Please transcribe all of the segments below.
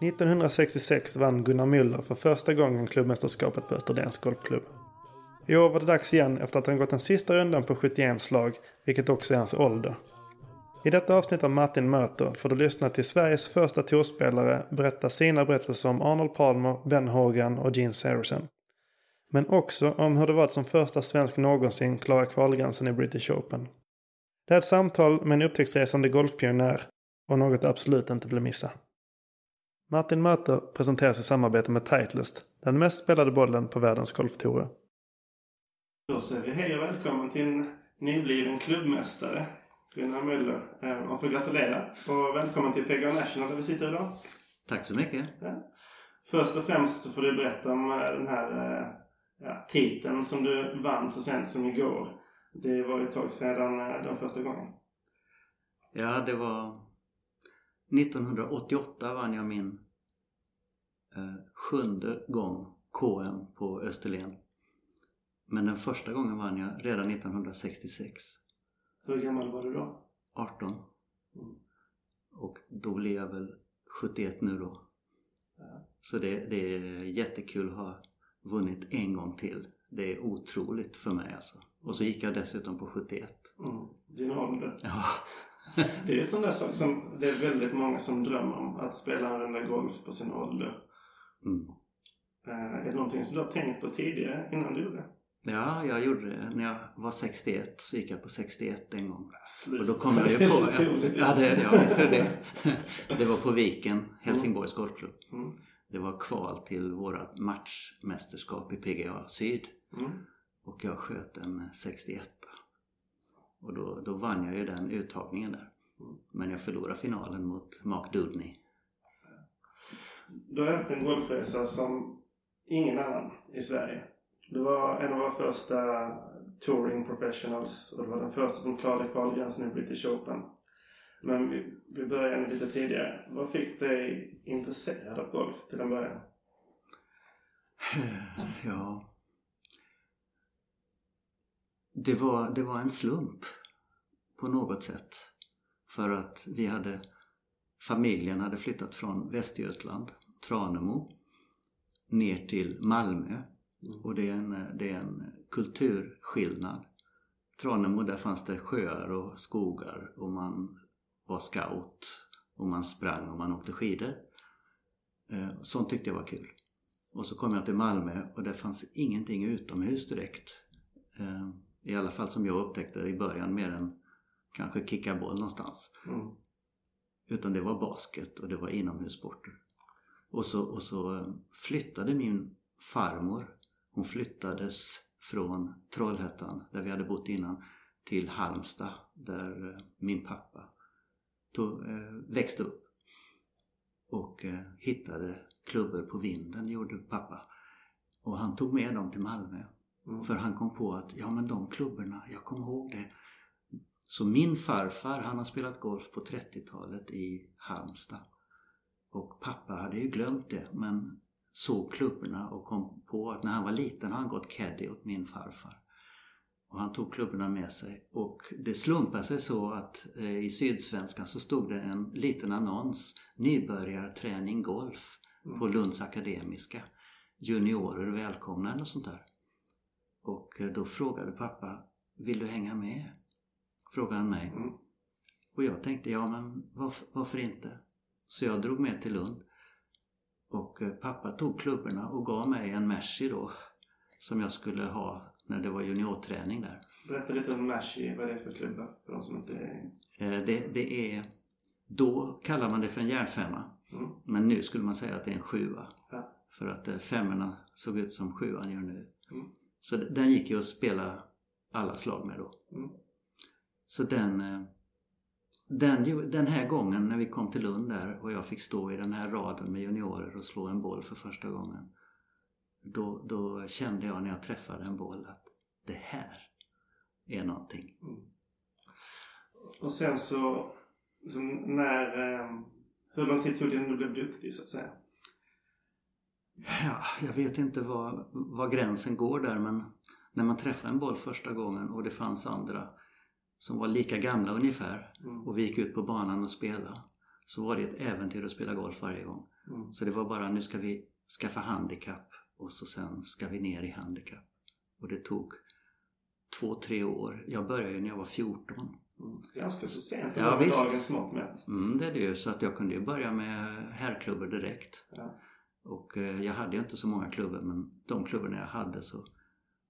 1966 vann Gunnar Müller för första gången klubbmästerskapet på Österlens Golfklubb. I år var det dags igen efter att han gått den sista rundan på 71 slag, vilket också är hans ålder. I detta avsnitt av Martin möter får du lyssna till Sveriges första tourspelare berätta sina berättelser om Arnold Palmer, Ben Hogan och Gene Saracen. Men också om hur det var att som första svensk någonsin klara kvalgränsen i British Open. Det är ett samtal med en upptäcktsresande golfpionjär och något du absolut inte vill missa. Martin möter presenteras i samarbete med Titleist, den mest spelade bollen på världens golftourer. Då säger vi hej och välkommen till en nybliven klubbmästare, Gunnar Müller. Man eh, får gratulera och välkommen till PGA National där vi sitter idag. Tack så mycket. Ja. Först och främst så får du berätta om eh, den här eh, ja, titeln som du vann så sent som igår. Det var ett tag sedan den första gången. Ja, det var 1988 vann jag min eh, sjunde gång KM på Österlen. Men den första gången vann jag redan 1966. Hur gammal var du då? 18. Mm. Och då blir jag väl 71 nu då. Ja. Så det, det är jättekul att ha vunnit en gång till. Det är otroligt för mig alltså. Och så gick jag dessutom på 71. Mm. Din ålder. Ja. det är en sån där sak som det är väldigt många som drömmer om. Att spela en runda golf på sin ålder. Mm. Uh, är det någonting som du har tänkt på tidigare innan du gjorde det? Ja, jag gjorde det. När jag var 61 så gick jag på 61 en gång. Sluta. Och då kom jag ju på... ja, det, ja, visst är det. det var på Viken, Helsingborgs mm. golfklubb. Mm. Det var kval till våra matchmästerskap i PGA Syd. Mm. Och jag sköt en 61. Och då, då vann jag ju den uttagningen där. Men jag förlorade finalen mot Mark Dudney. Du har haft en golfresa som ingen annan i Sverige. Du var en av våra första touring professionals och du var den första som klarade kvalgränsen i British Open. Men vi, vi börjar lite tidigare. Vad fick dig intresserad av golf till en början? Ja, det var, det var en slump på något sätt. För att vi hade, familjen hade flyttat från Västergötland, Tranemo, ner till Malmö. Mm. Och det är, en, det är en kulturskillnad. Tranemo, där fanns det sjöar och skogar och man var scout och man sprang och man åkte skidor. Eh, sånt tyckte jag var kul. Och så kom jag till Malmö och det fanns ingenting utomhus direkt. Eh, i alla fall som jag upptäckte i början mer än kanske kicka boll någonstans. Mm. Utan det var basket och det var inomhussporter. Och så, och så eh, flyttade min farmor, hon flyttades från Trollhättan där vi hade bott innan till Halmstad där eh, min pappa tog, eh, växte upp. Och eh, hittade klubbor på vinden, gjorde pappa. Och han tog med dem till Malmö. Mm. För han kom på att, ja men de klubborna, jag kommer ihåg det. Så min farfar, han har spelat golf på 30-talet i Halmstad. Och pappa hade ju glömt det men såg klubborna och kom på att när han var liten har han gått caddy åt min farfar. Och han tog klubborna med sig och det slumpade sig så att eh, i Sydsvenskan så stod det en liten annons Nybörjarträning golf mm. på Lunds Akademiska. Juniorer välkomna eller sånt där. Och eh, då frågade pappa, vill du hänga med? Frågade han mig. Mm. Och jag tänkte, ja men varför, varför, inte? Så jag drog med till Lund. Och eh, pappa tog klubborna och gav mig en Mercy då. Som jag skulle ha när det var juniorträning där. Berätta lite om Mercy, vad är det för klubba för de som inte är... Eh, det, det är... Då kallar man det för en järnfemma. Mm. Men nu skulle man säga att det är en sjua. Ja. För att femmorna såg ut som sjuan gör nu. Mm. Så den gick ju att spela alla slag med då. Mm. Så den, eh, den, den här gången när vi kom till Lund där och jag fick stå i den här raden med juniorer och slå en boll för första gången. Då, då kände jag när jag träffade en boll att det här är någonting. Mm. Och sen så liksom, när, eh, hur lång tid tog det innan du blev duktig så att säga? Ja, jag vet inte var, var gränsen går där men när man träffade en boll första gången och det fanns andra som var lika gamla ungefär Mm. och vi gick ut på banan och spelade så var det ett äventyr att spela golf varje gång. Mm. Så det var bara nu ska vi skaffa handikapp och så sen ska vi ner i handikapp. Och det tog två, tre år. Jag började ju när jag var 14. Mm. Ganska så sent Ja, med dagens mått mätt. Mm, det är det ju. Så att jag kunde ju börja med herrklubbor direkt. Ja. Och eh, jag hade ju inte så många klubbor men de klubborna jag hade så,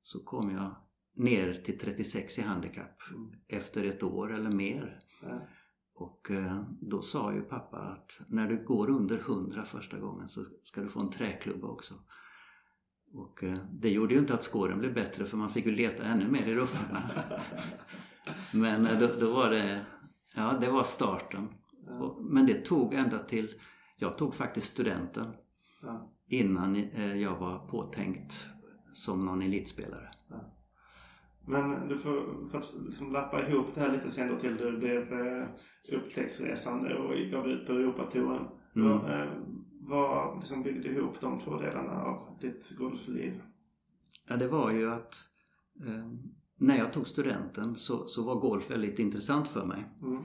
så kom jag ner till 36 i handikapp Mm. efter ett år eller mer. Ja. Och eh, då sa ju pappa att när du går under 100 första gången så ska du få en träklubba också. Och eh, det gjorde ju inte att skåren blev bättre för man fick ju leta ännu mer i ruffarna. Men eh, då, då var det, ja det var starten. Ja. Och, men det tog ända till, jag tog faktiskt studenten Ja. innan jag var påtänkt som någon elitspelare. Men du får, för att liksom lappa ihop det här lite sen då till du blev eh, upptäcktsresande och gav ut på Europatouren. Mm. Vad, eh, vad liksom byggde ihop de två delarna av ditt golfliv? Ja, det var ju att eh, när jag tog studenten så, så var golf väldigt intressant för mig. Mm.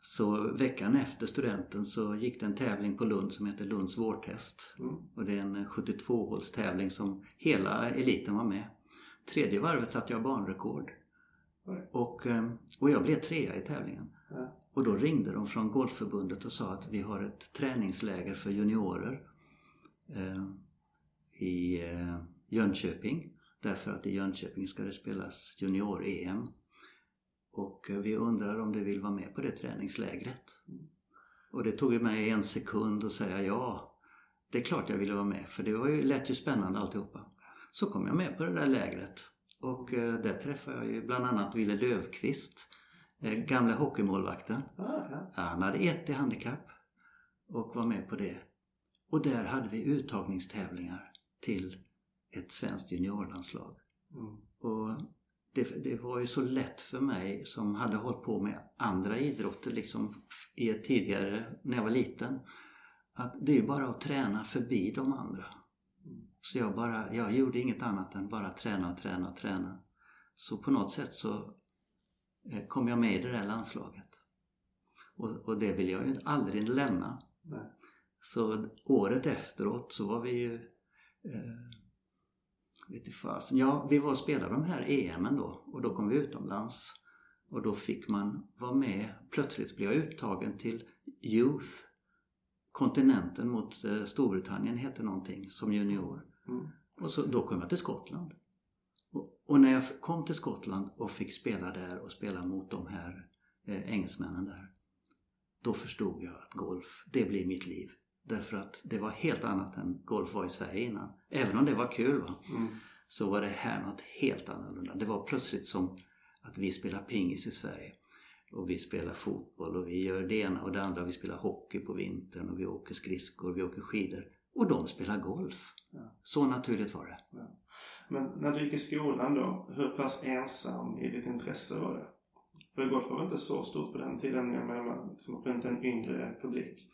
Så veckan efter studenten så gick det en tävling på Lund som heter Lunds vårtest. Mm. Och det är en 72-hålstävling som hela eliten var med. Tredje varvet satte jag banrekord. Och, eh, och jag blev trea i tävlingen. Och då ringde de från Golfförbundet och sa att vi har ett träningsläger för juniorer eh, i eh, Jönköping. Därför att i Jönköping ska det spelas junior-EM. Och eh, vi undrar om du vill vara med på det träningslägret. Och det tog mig en sekund att säga ja. Det är klart jag ville vara med för det var ju, lät ju spännande alltihopa. Så kom jag med på det där lägret. Och eh, där träffade jag ju bland annat Ville Löfqvist, eh, gamla hockeymålvakten. Ah. Ja, Han hade ett i handikapp och var med på det. Och där hade vi uttagningstävlingar till ett svenskt juniorlandslag. Mm. Och det, det var ju så lätt för mig som hade hållit på med andra idrotter liksom i ett tidigare, när jag var liten. Att det är ju bara att träna förbi de andra. Så jag bara, jag gjorde inget annat än bara träna och träna och träna. Så på något sätt så eh, kom jag med i det där landslaget. Och, och det vill jag ju aldrig lämna. Nej. Så året efteråt så var vi ju eh, vet fasen. Ja, vi var och spelade de här EMen då och då kom vi utomlands. Och då fick man vara med. Plötsligt blev jag uttagen till Youth. Kontinenten mot eh, Storbritannien heter någonting som junior. Mm. Och så, då kom jag till Skottland. Och, och när jag kom till Skottland och fick spela där och spela mot de här eh, engelsmännen där. Då förstod jag att golf, det blir mitt liv. Därför att det var helt annat än golf var i Sverige innan. Även om det var kul va. Mm. Så var det här något helt annorlunda. Det var plötsligt som att vi spelar pingis i Sverige. Och vi spelar fotboll och vi gör det ena och det andra. Vi spelar hockey på vintern och vi åker skridskor, vi åker skidor. Och de spelar golf. Ja. Så naturligt var det. Men när du gick i skolan då, hur pass ensam i ditt intresse var det? För golf var inte så stort på den tiden, jag menar liksom runt en yngre publik.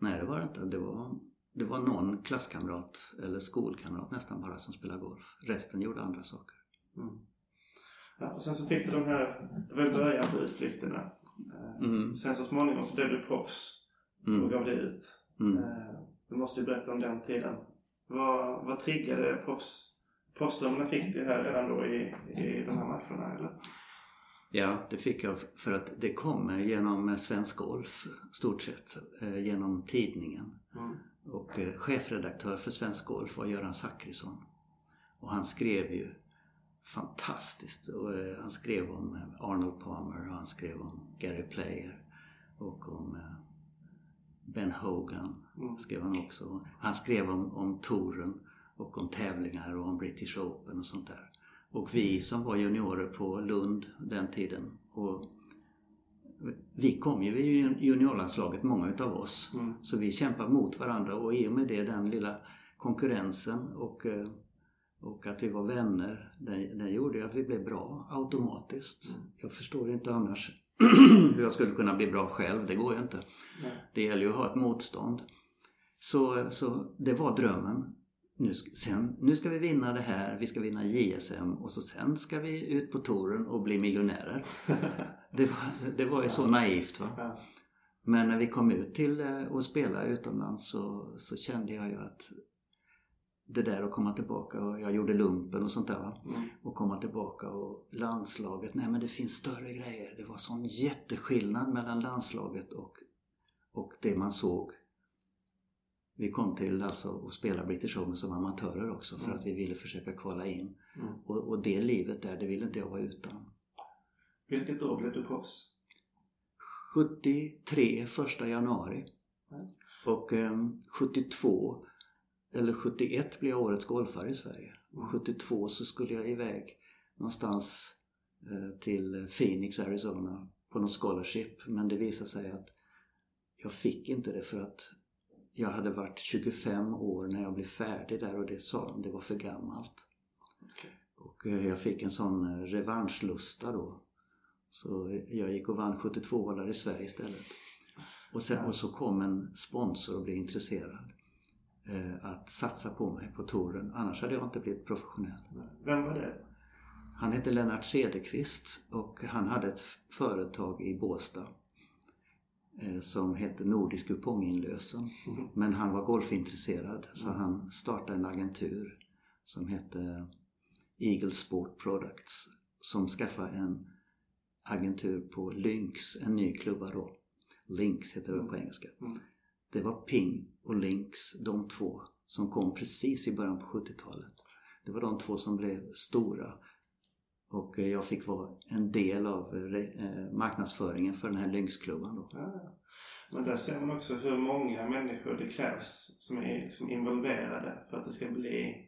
Nej, det var det inte. Det var, det var någon klasskamrat eller skolkamrat nästan bara som spelade golf. Resten gjorde andra saker. Mm. Ja, och sen så fick du de här, det var början på utflykterna. Eh, Mm. Sen så småningom så blev du proffs och Mm. gav det ut. Mm. Eh, Du måste ju berätta om den tiden. Vad, vad triggade proffs, proffsdrömmarna fick du här redan då i, i de här matcherna eller? Ja, det fick jag för att det kom genom Svensk Golf, stort sett, eh, genom tidningen. Mm. Och eh, chefredaktör för Svensk Golf var Göran Zachrisson. Och han skrev ju fantastiskt. Och, eh, han skrev om eh, Arnold Palmer och han skrev om Gary Player och om eh, Ben Hogan Mm. skrev han också. Han skrev om, om touren och om tävlingar och om British Open och sånt där. Och vi som var juniorer på Lund den tiden och vi kom ju i juniorlandslaget, många utav oss. Mm. Så vi kämpade mot varandra och i och med det den lilla konkurrensen och, eh, och att vi var vänner, den, den gjorde ju att vi blev bra automatiskt. Mm. Jag förstår inte annars hur jag skulle kunna bli bra själv. Det går ju inte. Nej. Det gäller ju att ha ett motstånd. Så, så det var drömmen. Nu, sen, nu ska vi vinna det här, vi ska vinna JSM och så sen ska vi ut på touren och bli miljonärer. Det var, det var ju så naivt va. Men när vi kom ut till eh, och spela utomlands så, så kände jag ju att det där att komma tillbaka och jag gjorde lumpen och sånt där. Mm. Och komma tillbaka och landslaget, nej men det finns större grejer. Det var sån jätteskillnad mellan landslaget och, och det man såg. Vi kom till alltså att spela British Open som amatörer också för Mm. att vi ville försöka kvala in. Mm. Och, och det livet där, det ville inte jag vara utan. Vilket år blev du proffs? 73, första januari. Mm. Och ehm, 72 eller 71 blev jag årets golfare i Sverige. Och 72 så skulle jag iväg någonstans eh, till Phoenix, Arizona på någon scholarship. Men det visade sig att jag fick inte det för att jag hade varit 25 år när jag blev färdig där och det sa de, det var för gammalt. Okej. Och eh, jag fick en sån eh, revanschlusta då. Så jag gick och vann 72 hålar i Sverige istället. Och, sen, och så kom en sponsor och blev intresserad att satsa på mig på touren. Annars hade jag inte blivit professionell. Vem var det? Han hette Lennart Cederqvist och han hade ett företag i Båstad eh, som hette Nordisk kuponginlösen. Men han var golfintresserad så han startade en agentur som hette Eagle Sport Products som skaffade en agentur på Lynx, en ny klubba då. Lynx heter det på engelska. Mm. Det var Ping och Lynx, de två som kom precis i början på 70-talet. Det var de två som blev stora och eh, jag fick vara en del av eh, marknadsföringen för den här Lynxklubban då. Ja. Men där ser man också hur många människor det krävs som är liksom involverade för att det ska bli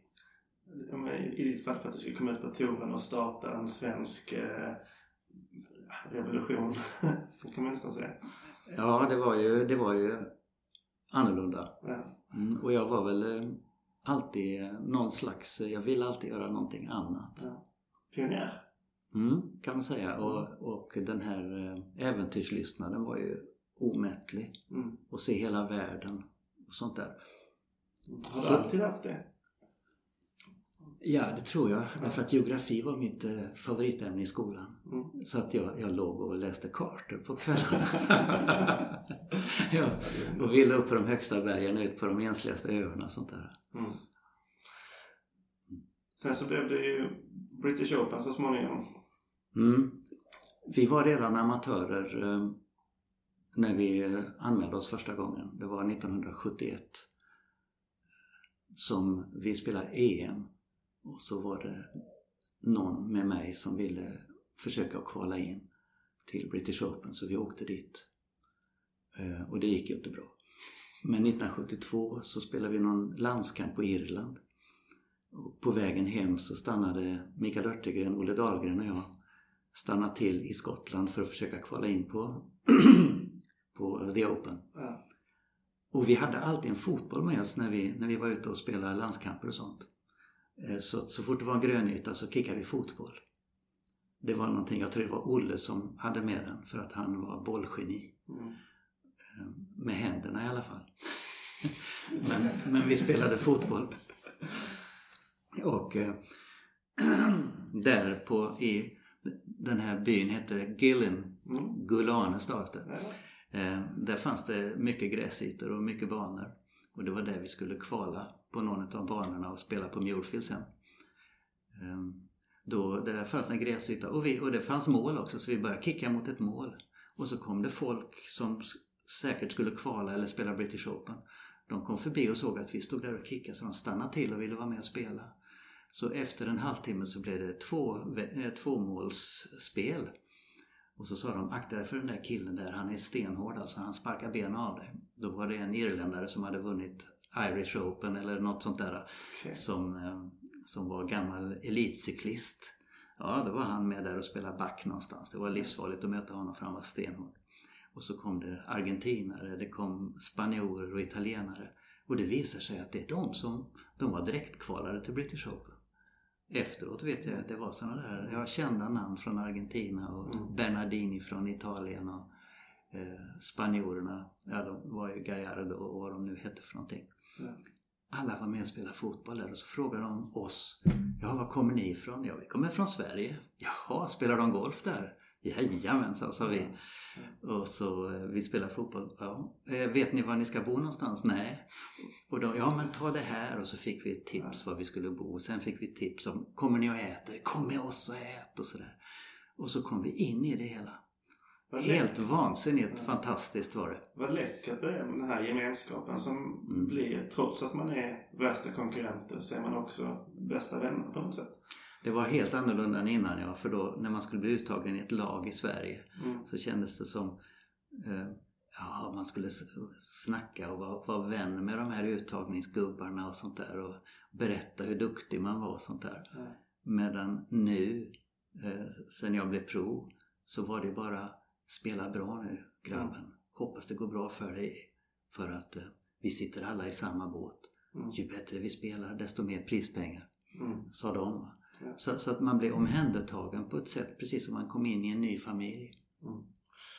i ditt fall för att du ska komma ut på touren och starta en svensk eh, revolution. det kan man nästan säga. Ja, det var ju, det var ju annorlunda. Mm, och jag var väl eh, alltid eh, någon slags, jag ville alltid göra någonting annat. Ja. Pionjär. Mm, kan man säga. Och, och den här eh, äventyrslystnaden var ju omättlig. Mm. Och se hela världen och sånt där. Har Så- du alltid haft det? Ja, det tror jag. Därför att geografi var mitt eh, favoritämne i skolan. Mm. Så att jag, jag låg och läste kartor på kvällarna. ja, och ville upp på de högsta bergen, ut på de ensligaste öarna och sånt där. Mm. Sen så blev det ju British Open så småningom. Mm. Vi var redan amatörer eh, när vi eh, anmälde oss första gången. Det var 1971 som vi spelade EM. Och så var det någon med mig som ville försöka kvala in till British Open så vi åkte dit. Eh, Och det gick ju inte bra. Men 1972 så spelade vi någon landskamp på Irland. Och på vägen hem så stannade Mikael Örtegren, Olle Dahlgren och jag stannade till i Skottland för att försöka kvala in på, på The Open. Ja. Och vi hade alltid en fotboll med oss när vi, när vi var ute och spelade landskamper och sånt. Eh, Så, så fort det var en grönyta så kickade vi fotboll. Det var någonting, jag tror det var Olle som hade med den för att han var bollgeni. Mm. Eh, Med händerna i alla fall. men, men vi spelade fotboll. Och eh, där på i den här byn hette Gillen, Mm. Gulane stavas det. Eh, där fanns det mycket gräsytor och mycket banor. Och det var där vi skulle kvala på någon av banorna och spela på Muirfield sen. Ehm, då, där fanns det en gräsyta och, vi, och det fanns mål också så vi började kicka mot ett mål. Och så kom det folk som säkert skulle kvala eller spela British Open. De kom förbi och såg att vi stod där och kickade så de stannade till och ville vara med och spela. Så efter en halvtimme så blev det två, eh, tvåmålsspel. Och så sa de, akta dig för den där killen där, han är stenhård alltså, han sparkar benen av dig. Då var det en irländare som hade vunnit Irish Open eller något sånt där. Okej. Som, eh, som var gammal elitcyklist. Ja, då var han med där och spelade back någonstans. Det var livsfarligt att möta honom för han var stenhård. Och så kom det argentinare, det kom spanjorer och italienare. Och det visar sig att det är de som, de var direktkvalade till British Open. efteråt vet jag att det var sådana där, jag kända namn från Argentina och Mm. Bernardini från Italien och eh, spanjorerna, ja de var ju Gallardo och vad de nu hette för någonting. Alla var med och spelade fotboll där och så frågade de oss, ja var kommer ni ifrån? Ja vi kommer från Sverige. Jaha, spelar de golf där? Jajamensan sa vi. Och så, eh, vi spelar fotboll. Ja. Eh, vet ni var ni ska bo någonstans? Nej. Och då, ja men ta det här och så fick vi ett tips var vi skulle bo. Och sen fick vi tips om, kommer ni och äter? Kom med oss och ät och sådär. Och så kom vi in i det hela. Vad Helt läckert- vansinnigt fantastiskt var det. Vad läckert det är med den här gemenskapen som Mm. blir, trots att man är värsta konkurrenter, så är man också bästa vänner på något sätt. Det var helt annorlunda än innan ja, för då när man skulle bli uttagen i ett lag i Sverige Mm. så kändes det som eh, ja, man skulle snacka och vara, vara vän med de här uttagningsgubbarna och sånt där och berätta hur duktig man var och sånt där. Ja. Medan nu, eh, sen jag blev pro, så var det bara spela bra nu grabben. Hoppas det går bra för dig. För att eh, vi sitter alla i samma båt. Mm. Ju bättre vi spelar desto mer prispengar, Mm. sa de. Ja. Så, så att man blev omhändertagen på ett sätt precis som man kom in i en ny familj. Mm.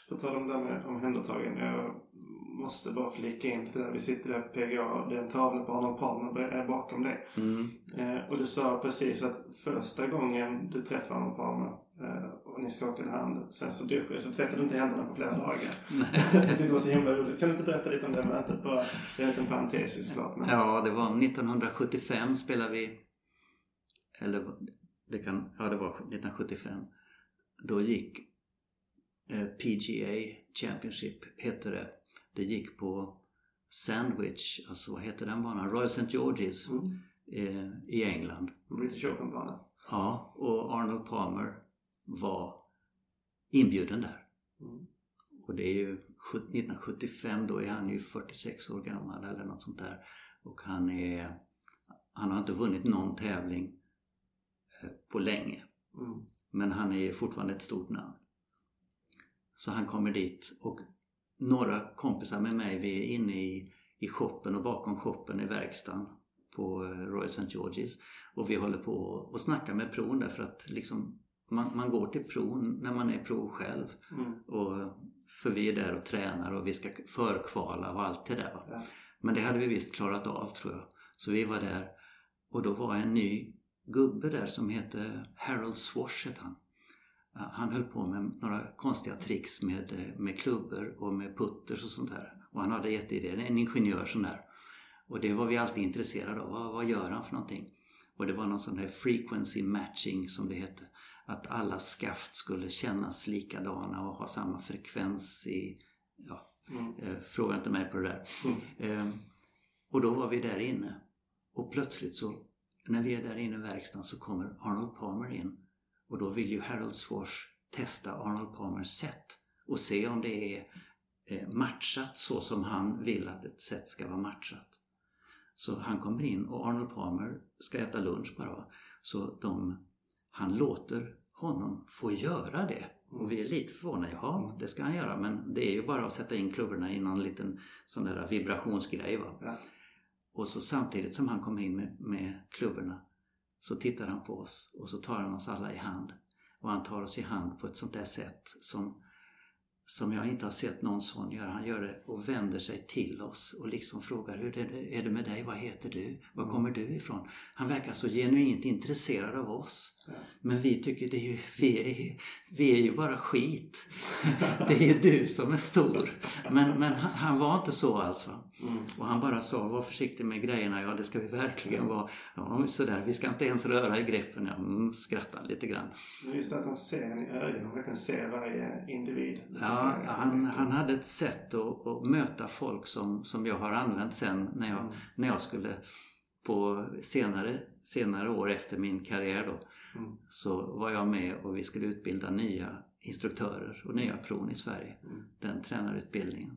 På tal om det där med omhändertagen. Jag måste bara flika in lite där. Vi sitter där på PGA. Det är en tavla på Arnold Palmer är bakom dig. Mm. Eh, och du sa precis att första gången du träffade Arnold Palmer eh, ni skakade hand. Sen så duschade så tvättade du inte händerna på flera dagar. jag tyckte det var så himla roligt. Kan du inte berätta lite om det mötet? Bara, det är en liten parentes såklart. Men... Ja, det var 1975 spelade vi. Eller det kan, ja det var 1975. Då gick eh, PGA Championship, hette det. Det gick på Sandwich, alltså vad heter den banan? Royal St. George's Mm. eh, i England. British Open-bana. Ja, och Arnold Palmer var inbjuden där. Mm. Och det är ju 1975, då är han ju 46 år gammal eller något sånt där. Och han är, han har inte vunnit någon tävling eh, på länge. Mm. Men han är fortfarande ett stort namn. Så han kommer dit och några kompisar med mig, vi är inne i, i shoppen och bakom shoppen i verkstaden på eh, Royal St. George's. Och vi håller på och snackar med pron därför att liksom man, man går till pron när man är pro själv. Mm. Och, för vi är där och tränar och vi ska förkvala och allt det där. Ja. Men det hade vi visst klarat av tror jag. Så vi var där och då var en ny gubbe där som hette Harold Swash hette han. Han höll på med några konstiga tricks med, med klubbor och med putters och sånt där. Och han hade jätteidéer, en ingenjör sån där. Och det var vi alltid intresserade av. Vad, vad gör han för någonting? Och det var någon sån där frequency matching som det hette. Att alla skaft skulle kännas likadana och ha samma frekvens i... Ja, Mm. eh, fråga inte mig på det där. Mm. Eh, och då var vi där inne. Och plötsligt så, när vi är där inne i verkstaden så kommer Arnold Palmer in. Och då vill ju Harold Swash testa Arnold Palmers sätt. Och se om det är eh, matchat så som han vill att ett sätt ska vara matchat. Så han kommer in och Arnold Palmer ska äta lunch bara. Så de, han låter honom få göra det. Och vi är lite förvånade. Jaha, det ska han göra. Men det är ju bara att sätta in klubborna i någon liten sån där vibrationsgrej. Va? Ja. Och så samtidigt som han kommer in med, med klubborna så tittar han på oss och så tar han oss alla i hand. Och han tar oss i hand på ett sånt där sätt som, som jag inte har sett någon sån göra. Han gör det och vänder sig till oss och liksom frågar hur är det, är det med dig? Vad heter du? Var kommer du ifrån? Han verkar så genuint intresserad av oss. Ja. Men vi tycker det är ju, vi är, vi är ju bara skit. Det är ju du som är stor. Men, men han, han var inte så alls. Va? Mm. Och han bara sa, var försiktig med grejerna. Ja, det ska vi verkligen vara. Ja, sådär. Vi ska inte ens röra i greppen. Jag mm, skrattade lite grann. Just att han ser en i ögonen och verkligen ser varje individ. Ja, han, han hade ett sätt att, att möta folk som, som jag har använt sen när jag, Mm. när jag skulle på senare, senare år efter min karriär då. Mm. Så var jag med och vi skulle utbilda nya instruktörer och nya pron i Sverige. Mm. Den tränarutbildningen.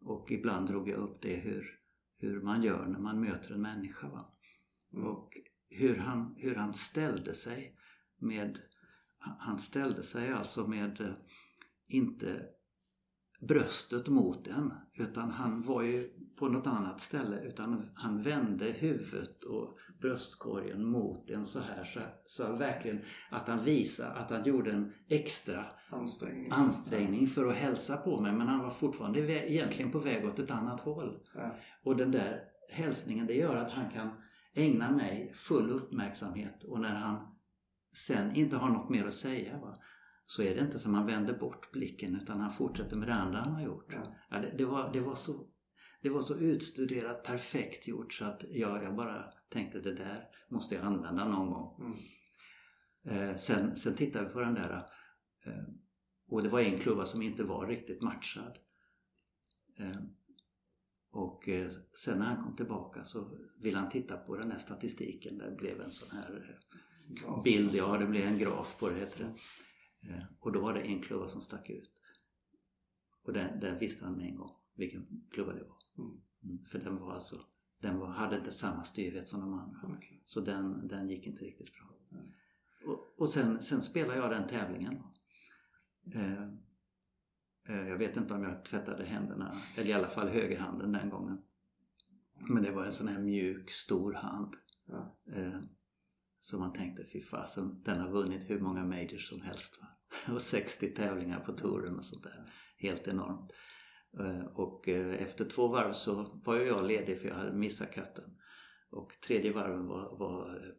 Och ibland drog jag upp det hur, hur man gör när man möter en människa. Va? Mm. Och hur han, hur han ställde sig med Han ställde sig alltså med eh, inte bröstet mot en utan han var ju på något annat ställe utan han vände huvudet och bröstkorgen mot en så här så, så verkligen att han visade att han gjorde en extra Ansträngning. ansträngning för att hälsa på mig men han var fortfarande egentligen på väg åt ett annat håll. Ja. Och den där hälsningen det gör att han kan ägna mig full uppmärksamhet och när han sen inte har något mer att säga va, så är det inte som han vänder bort blicken utan han fortsätter med det andra han har gjort. Ja. Ja, det, det, var, det, var så, det var så utstuderat, perfekt gjort så att jag, jag bara tänkte det där måste jag använda någon gång. Mm. Eh, sen, sen tittade vi på den där eh, och det var en klubba som inte var riktigt matchad. Eh, och eh, sen när han kom tillbaka så ville han titta på den här statistiken. Det blev en sån här eh, bild, ja det blev en graf på det heter det. Eh, och då var det en klubba som stack ut. Och den, den visste han med en gång vilken klubba det var. Mm. Mm, för den var alltså, den var, hade inte samma styvhet som de andra. Okej. Så den, den gick inte riktigt bra. Nej. Och, och sen, sen spelade jag den tävlingen. Eh, eh, jag vet inte om jag tvättade händerna, eller i alla fall högerhanden den gången. Men det var en sån här mjuk, stor hand. Eh, så man tänkte, fy fasen, den har vunnit hur många majors som helst. Va? Och 60 tävlingar på touren och sånt där. Helt enormt. Eh, och eh, efter två varv så var jag ledig för jag hade missat katten. Och tredje varven var, var eh,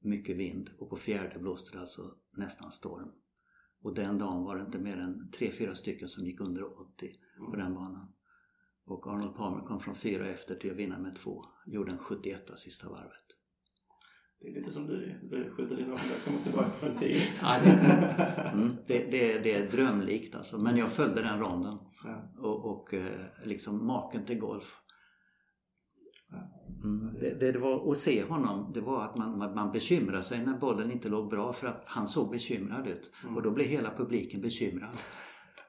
mycket vind och på fjärde blåste det alltså nästan storm. Och den dagen var det inte mer än tre, fyra stycken som gick under 80 på den banan. Och Arnold Palmer kom från fyra efter till att vinna med två. Gjorde en 71 sista varvet. Det är lite som du, du skjuter din ålder och kommer tillbaka från tio. Ja, det, mm, det, det, det är drömlikt alltså. Men jag följde den ronden. Ja. Och, och eh, liksom maken till golf. Mm, det, det, det var, att se honom, det var att man, man, man bekymrade sig när bollen inte låg bra för att han såg bekymrad ut. Mm. Och då blev hela publiken bekymrad.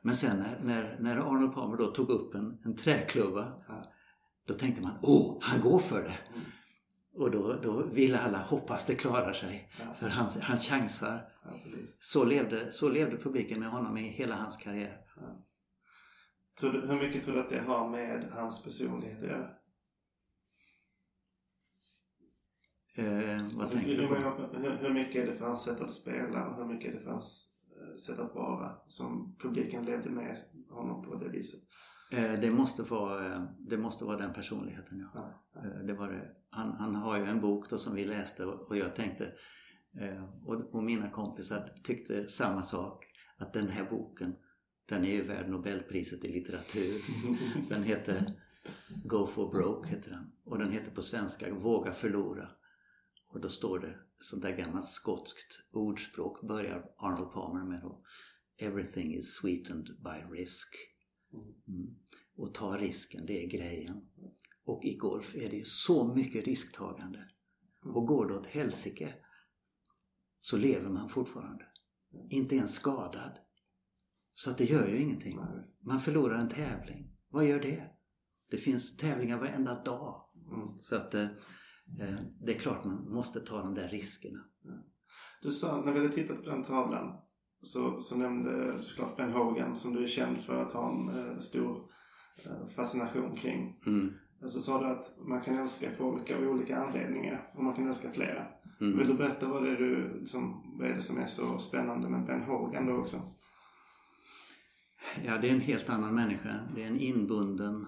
Men sen när, när, när Arnold Palmer då tog upp en, en träklubba Ja. då tänkte man, åh, han går för det. Mm. Och då, då ville alla hoppas det klarar sig. Ja. För han, han chansar. Ja. Så levde, så levde publiken med honom i hela hans karriär. Ja. Du, hur mycket tror du att det har med hans personlighet att göra? Eh, vad Alltså, tänker du på? hur, hur mycket är det för hans sätt att spela och hur mycket är det för hans eh, sätt att vara som publiken levde med honom på det viset? Eh, det, måste vara, eh, det måste vara den personligheten, ja. Ja. Eh, det var det. Han, han har ju en bok då som vi läste och, jag tänkte och, och mina kompisar tyckte samma sak. Att den här boken den är ju värd Nobelpriset i litteratur. Den heter Go for broke heter den. Och den heter på svenska Våga förlora. Och då står det sånt där gammalt skotskt ordspråk börjar Arnold Palmer med då. Everything is sweetened by risk. Mm. Och ta risken, det är grejen. Och i golf är det ju så mycket risktagande. Och går det åt helsike så lever man fortfarande. Inte ens skadad. Så att det gör ju ingenting. Man förlorar en tävling. Vad gör det? Det finns tävlingar varenda dag. Mm. Så att eh, eh, det är klart man måste ta de där riskerna. Du sa, när vi hade tittat på den tavlan så, så nämnde du såklart Ben Hogan som du är känd för att ha en eh, stor eh, fascination kring. Mm. Så sa du att man kan älska folk av olika anledningar och man kan älska flera. Mm. Vill du berätta vad det är, du, liksom, vad är det som är så spännande med Ben Hogan då också? Ja, det är en helt annan människa. Det är en inbunden,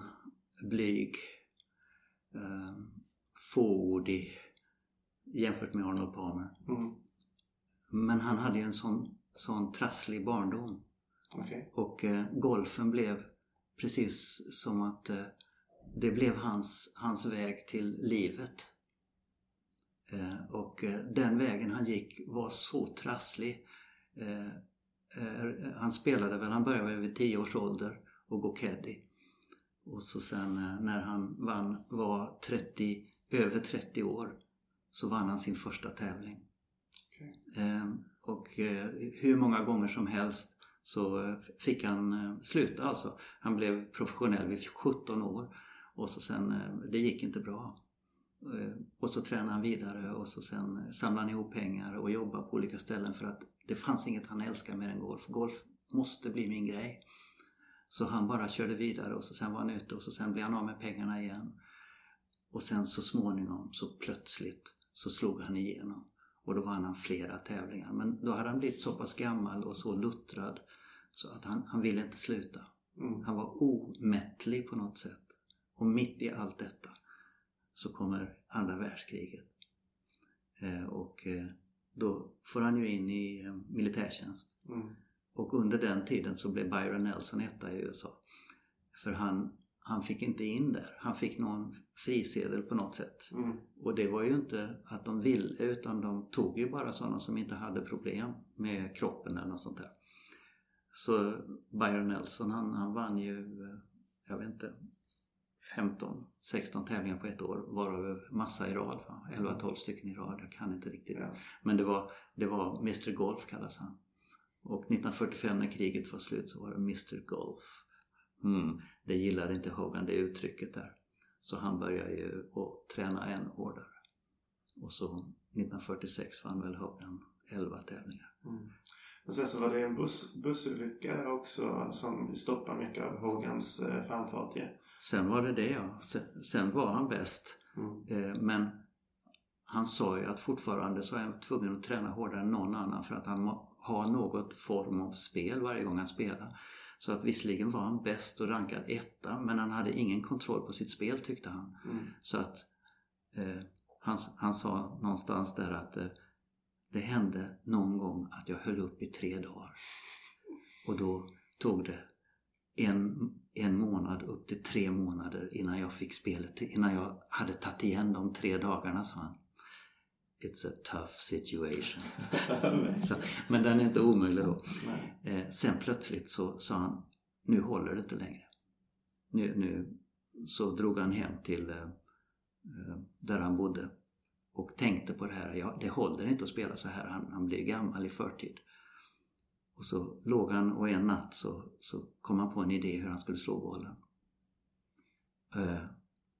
blyg, eh, fåordig jämfört med Arnold Palmer. Mm. Men han hade ju en sån, sån trasslig barndom. Okej. Och eh, golfen blev precis som att eh, det blev hans, hans väg till livet. Eh, och eh, den vägen han gick var så trasslig. Eh, eh, han spelade väl, han började vid 10 års ålder och gå caddy. Och så sen när han vann, var 30, över 30 år, så vann han sin första tävling. Okej. Och eh, hur många gånger som helst så eh, fick han eh, sluta alltså. Han blev professionell vid 17 år och så sen, det gick inte bra. Och så tränade han vidare och så sen samlade han ihop pengar och jobbade på olika ställen för att det fanns inget han älskade mer än golf. Golf måste bli min grej. Så han bara körde vidare och så sen var han ute och så sen blev han av med pengarna igen. Och sen så småningom så plötsligt så slog han igenom. Och då vann han flera tävlingar. Men då hade han blivit så pass gammal och så luttrad så att han, han ville inte sluta. Mm. Han var omättlig på något sätt. Och mitt i allt detta så kommer andra världskriget. Eh, och eh, då får han ju in i eh, militärtjänst. Mm. Och under den tiden så blev Byron Nelson etta i USA. För han, han fick inte in där. Han fick någon frisedel på något sätt. Mm. Och det var ju inte att de ville utan de tog ju bara sådana som inte hade problem med kroppen eller något sånt där. Så Byron Nelson han, han vann ju, eh, jag vet inte, 15, 16 tävlingar på ett år varav massa i rad. va? 11-12 stycken i rad, jag kan inte riktigt. Ja. Men det var, det var Mr Golf kallas han. Och 1945 när kriget var slut så var det Mr Golf. Mm, det gillade inte Hogan, det uttrycket där. Så han började ju att träna än hårdare. Och så 1946 vann väl Hogan 11 tävlingar. Mm. Och sen så var det en buss, bussolycka också som stoppade mycket av Hogans eh, framfart. Ja. Sen var det det ja. Sen, sen var han bäst. Mm. Eh, men han sa ju att fortfarande så är han tvungen att träna hårdare än någon annan för att han har något form av spel varje gång han spelar. Så att visserligen var han bäst och rankad etta men han hade ingen kontroll på sitt spel tyckte han. Mm. Så att eh, han, han sa någonstans där att eh, det hände någon gång att jag höll upp i tre dagar. Och då tog det en, en månad upp till tre månader innan jag fick spelet, innan jag hade tagit igen de tre dagarna sa han. It's a tough situation. Så, men den är inte omöjlig då. Eh, sen plötsligt så sa han, nu håller det inte längre. Nu, nu så drog han hem till eh, eh, där han bodde och tänkte på det här. Ja, det håller inte att spela så här. Han, han blir gammal i förtid. Och så låg han och en natt så, så kom han på en idé hur han skulle slå bollen. Eh,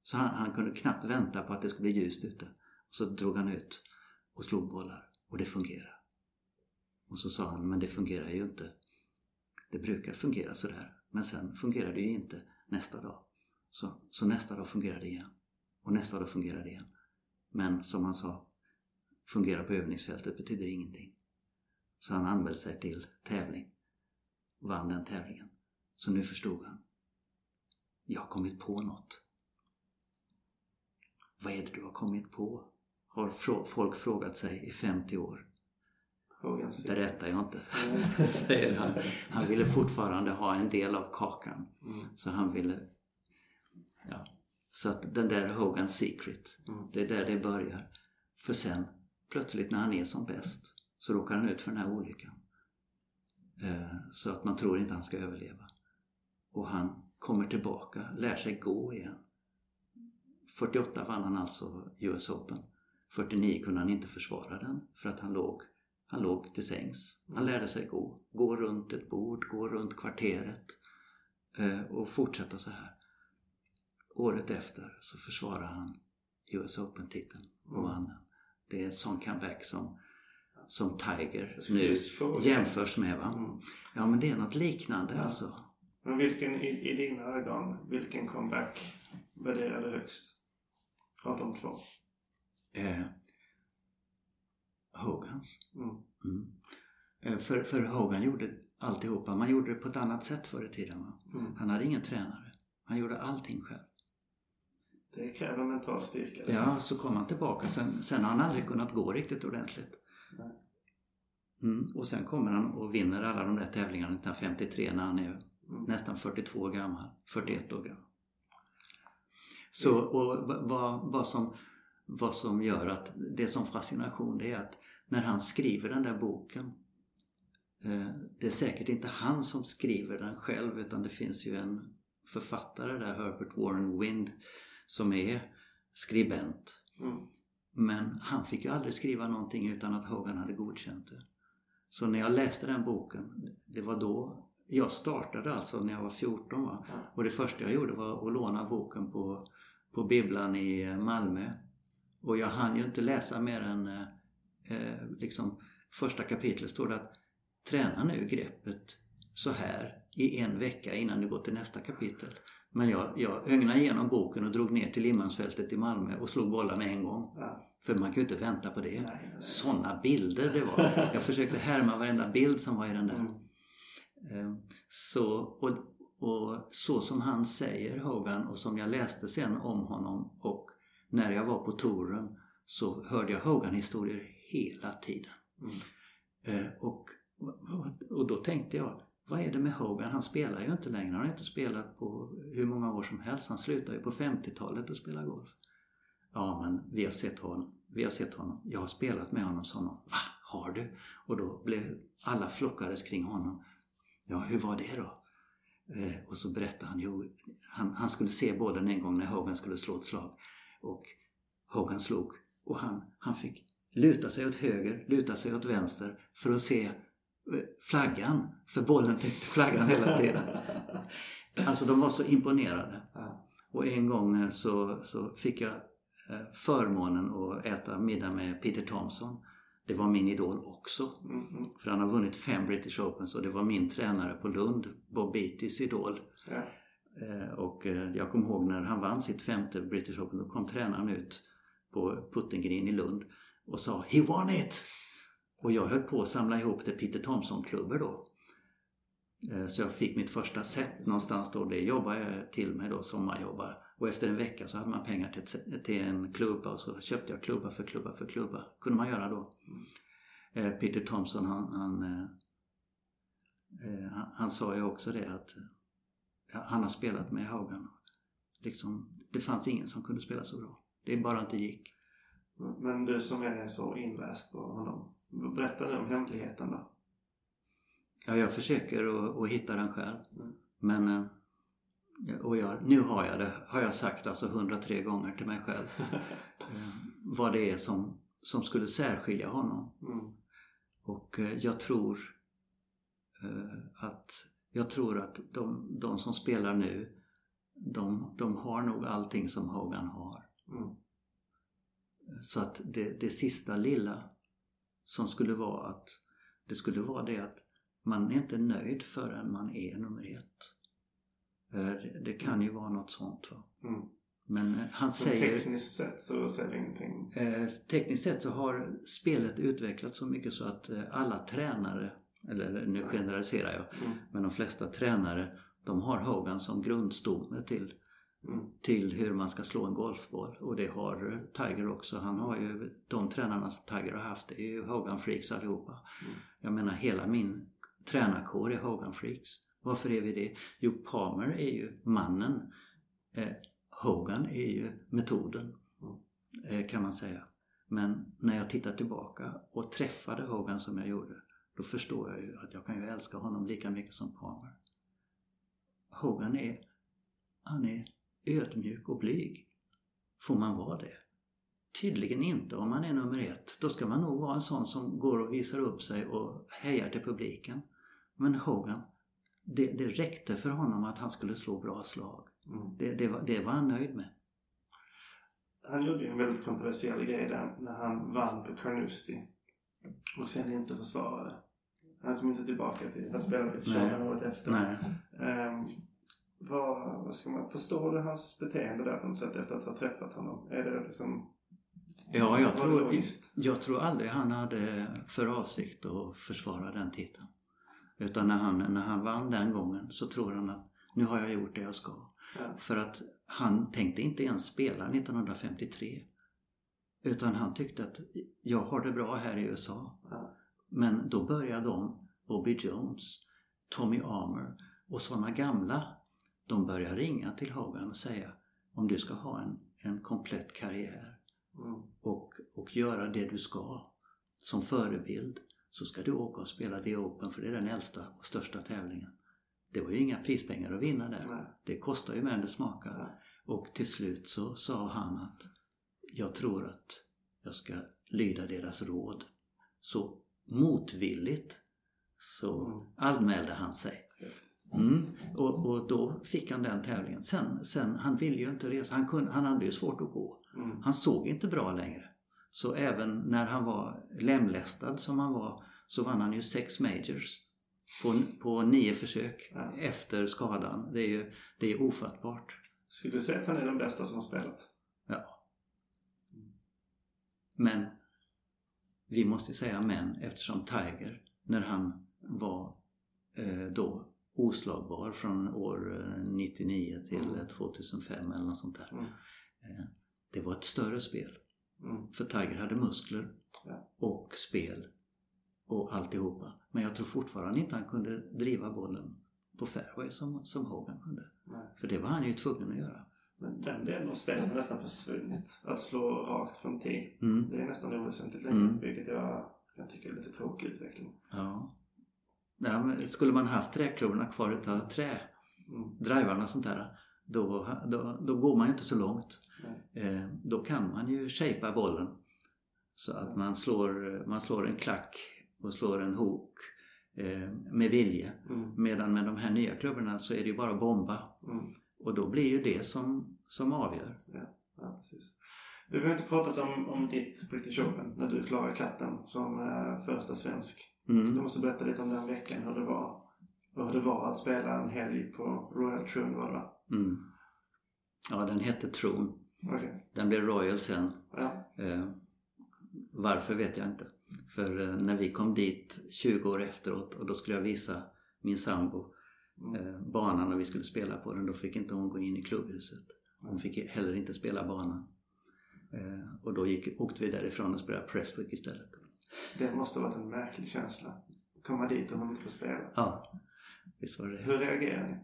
så han, han kunde knappt vänta på att det skulle bli ljust ute. Så drog han ut och slog bollar och det fungerade. Och så sa han, men det fungerar ju inte. Det brukar fungera sådär. Men sen fungerar det ju inte nästa dag. Så, så nästa dag fungerar det igen. Och nästa dag fungerar det igen. Men som han sa, fungera på övningsfältet betyder ingenting. Så han anmälde sig till tävling. Och vann den tävlingen. Så nu förstod han. Jag har kommit på något. Vad är det du har kommit på? Har folk frågat sig i 50 år. Berättar jag inte, Mm. säger han. Han ville fortfarande ha en del av kakan. Mm. Så han ville... Ja. Så att den där Hogan's Secret, Mm. det är där det börjar. För sen, plötsligt när han är som bäst, så råkar han ut för den här olyckan. Eh, Så att man tror inte han ska överleva. Och han kommer tillbaka, lär sig gå igen. 48 vann han alltså US Open. 49 kunde han inte försvara den för att han låg, han låg till sängs. Han lärde sig gå. Gå runt ett bord, gå runt kvarteret eh, och fortsätta så här. Året efter så försvarar han US Open-titeln och Mm. vann den. Det är en sån comeback som, som Tiger nu jämförs med. Va? Mm. Ja men det är något liknande Ja. alltså. Men vilken i, i dina ögon, vilken comeback värderar du högst? Av de två? Eh, Hogans. Mm. Mm. Eh, för, för Hogan gjorde alltihopa. Man gjorde det på ett annat sätt förr i tiden. Mm. Han hade ingen tränare. Han gjorde allting själv. Det kräver mental styrka. det. Ja, så kom han tillbaka. Sen, sen har han aldrig kunnat gå riktigt ordentligt. Mm. Och sen kommer han och vinner alla de där tävlingarna 1953 när han är Mm. nästan 42 år gammal. 41 år gammal. Så, och va- vad, vad, som, vad som gör att det som fascination det är att när han skriver den där boken eh, det är säkert inte han som skriver den själv utan det finns ju en författare där, Herbert Warren Wind, som är skribent. Mm. Men han fick ju aldrig skriva någonting utan att Hogan hade godkänt det. Så när jag läste den boken, det var då jag startade alltså när jag var 14 va. Och det första jag gjorde var att låna boken på, på bibblan i Malmö. Och jag hann ju inte läsa mer än eh, eh, liksom första kapitlet står det att träna nu greppet så här i en vecka innan du går till nästa kapitel. Men jag, jag ögnade igenom boken och drog ner till Limmansfältet i Malmö och slog bollar med en gång. Ja. För man kan ju inte vänta på det. Nej, nej, nej. Sådana bilder det var. Jag försökte härma varenda bild som var i den där. Mm. Eh, Så, och, och så som han säger, Hogan, och som jag läste sen om honom och när jag var på touren så hörde jag Hogan-historier hela tiden. Mm. Eh, Och, och då tänkte jag, vad är det med Hogan? Han spelar ju inte längre. Han har inte spelat på hur många år som helst. Han slutade ju på 50-talet att spela golf. Ja, men vi har sett honom. Vi har sett honom. Jag har spelat med honom, sa någon. Va? Har du? Och då blev alla flockades kring honom. Ja, hur var det då? Eh, och så berättade han, jo, han, han skulle se bollen en gång när Hogan skulle slå ett slag. Och Hogan slog och han, han fick luta sig åt höger, luta sig åt vänster för att se eh, flaggan. För bollen täckte flaggan hela tiden. Alltså de var så imponerade. Och en gång eh, så, så fick jag eh, förmånen att äta middag med Peter Thompson. Det var min idol också. Mm, mm. För han har vunnit fem British Opens och det var min tränare på Lund, Bob Beattys idol. Ja. Eh, Och eh, jag kommer ihåg när han vann sitt femte British Open, då kom tränaren ut på Puttengrin i Lund och sa “He won it!” Och jag höll på att samla ihop till Peter Thompson-klubbor då. Eh, Så jag fick mitt första set någonstans då. Det jobbade jag till mig då, sommarjobbar. Och efter en vecka så hade man pengar till, ett, set- till en klubba och så köpte jag klubba för klubba för klubba. kunde man göra då. Eh, Peter Thompson han, han, han, han sa ju också det att han har spelat med Hogan. Liksom, det fanns ingen som kunde spela så bra. Det bara inte gick. Men du som är så inläst på honom. Berätta nu om hemligheten då. Ja, jag försöker att, att hitta den själv. Mm. Men eh, och jag, nu har jag det, har jag sagt alltså 103 gånger till mig själv. eh, vad det är som, som skulle särskilja honom. Mm. Och eh, jag tror att jag tror att de, de som spelar nu de, de har nog allting som Hogan har. Mm. Så att det, det sista lilla som skulle vara att det skulle vara det att man är inte nöjd förrän man är nummer ett. Det, kan ju vara något sånt. Va? Mm. Men eh, han Men säger... tekniskt sett så ser det ingenting. Eh, tekniskt sett så har spelet utvecklats så mycket så att eh, alla tränare, eller nu generaliserar jag, Mm. men de flesta tränare de har Hogan som grundstomme till, Mm. till hur man ska slå en golfboll. Och det har Tiger också. Han har ju, de tränarna som Tiger har haft är ju Hogan Freaks allihopa. Mm. Jag menar hela min tränarkår är Hogan Freaks. Varför är vi det? Jo, Palmer är ju mannen. Eh, Hogan är ju metoden. Eh, kan man säga. Men när jag tittar tillbaka och träffade Hogan som jag gjorde då förstår jag ju att jag kan ju älska honom lika mycket som Palmer. Hogan är, han är ödmjuk och blyg. Får man vara det? Tydligen inte om man är nummer ett. Då ska man nog vara en sån som går och visar upp sig och hejar till publiken. Men Hogan, det, det räckte för honom att han skulle slå bra slag. Mm. Det, det, var, det var han nöjd med. Han gjorde ju en väldigt kontroversiell grej där när han vann på Carnoustie och sen inte försvarade. Han kom inte tillbaka till att spela British Nej. Open året efter. Ehm, vad, vad ska man, förstår du hans beteende där på något sätt efter att ha träffat honom? Är det liksom... Ja, jag tror, jag tror aldrig han hade för avsikt att försvara den titeln. Utan när han, när han vann den gången så tror han att nu har jag gjort det jag ska. Ja. För att han tänkte inte ens spela 1953. Utan han tyckte att jag har det bra här i USA. Ja. Men då började de, Bobby Jones, Tommy Armour och sådana gamla, de började ringa till Hogan och säga om du ska ha en, en komplett karriär Mm. och, och göra det du ska som förebild så ska du åka och spela The Open för det är den äldsta och största tävlingen. Det var ju inga prispengar att vinna där. Nej. Det kostar ju mer än det smakar. Ja. Och till slut så sa han att jag tror att jag ska lyda deras råd. Så motvilligt så Mm. anmälde han sig. Mm. Och, och då fick han den tävlingen. Sen, sen han ville ju inte resa. Han, kunde, han hade ju svårt att gå. Mm. Han såg inte bra längre. Så även när han var lemlästad som han var så vann han ju sex majors. På, på nio försök Ja. efter skadan. Det är ju det är ofattbart. Skulle du säga att han är den bästa som spelat? Men vi måste säga men eftersom Tiger, när han var eh, då oslagbar från år eh, 99 till Mm. eh, 2005 eller något sånt där. Mm. Eh, det var ett större spel. Mm. För Tiger hade muskler Ja. och spel och alltihopa. Men jag tror fortfarande inte han kunde driva bollen på fairway som, som Hogan kunde. Nej. För det var han ju tvungen att göra. Den delen av spelet har nästan försvunnit. Att slå rakt från tee. Mm. Det är nästan oväsentligt längre. Mm. Vilket jag, jag tycker är lite tråkig utveckling. Ja. Ja, men skulle man haft träklubborna kvar utav trä, Mm. drivarna och sånt där, då, då, då går man ju inte så långt. Eh, då kan man ju shapea bollen så att man slår, man slår en klack och slår en hook eh, med vilje. Mm. Medan med de här nya klubborna så är det ju bara bomba. Mm. Och då blir ju det som, som avgör. Ja, precis. Du, har inte pratat om, om ditt British Open när du klarade katten som eh, första svensk. Du Mm. måste berätta lite om den veckan, hur det var. Hur det var att spela en helg på Royal Troon var det va? Mm. Ja, den hette Tron. Okej. Den blev Royal sen. Ja. Eh, varför vet jag inte. För eh, när vi kom dit 20 år efteråt och då skulle jag visa min sambo Mm. eh, banan och vi skulle spela på den. Då fick inte hon gå in i klubbhuset. Hon fick heller inte spela banan. Eh, och då gick, åkte vi därifrån och spelade Prestwick istället. Det måste varit en märklig känsla. Komma dit och man inte får spela. Ja, visst var det. Hur reagerar ni?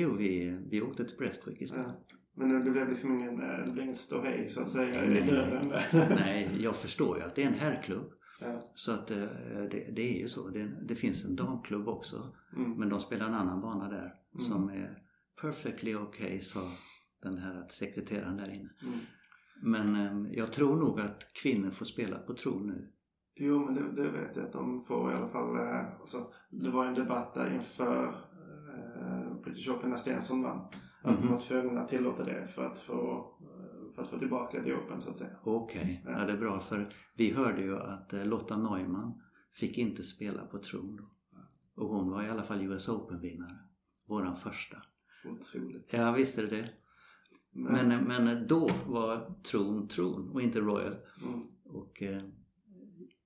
Jo, vi, vi åkte till Prestwick istället. Ja. Men det blev liksom ingen, eh, det blev ingen ståhej så att säga Nej, i nej, dörren. Nej, jag förstår ju att det är en herrklubb. Ja. Så att eh, det, det är ju så. Det, det finns en damklubb också. Mm. Men de spelar en annan bana där Mm. som är perfectly okay, sa den här sekreteraren där inne. Mm. Men eh, jag tror nog att kvinnor får spela på tro nu. Jo, men det, det vet jag att de får i alla fall. Eh, alltså, det var en debatt där inför eh, British Open när Stensson vann. Att de Mhm. var tvungna att tillåta det för att få, för att få tillbaka det Open så att säga. Okej, Ja. ja. det är bra för vi hörde ju att eh, Lotta Neumann fick inte spela på tron då. Och hon var i alla fall US Open-vinnare. Våran första. Otroligt. Ja, visst är det det. Men, Men, men då var tron tron och inte Royal. mm, Och eh,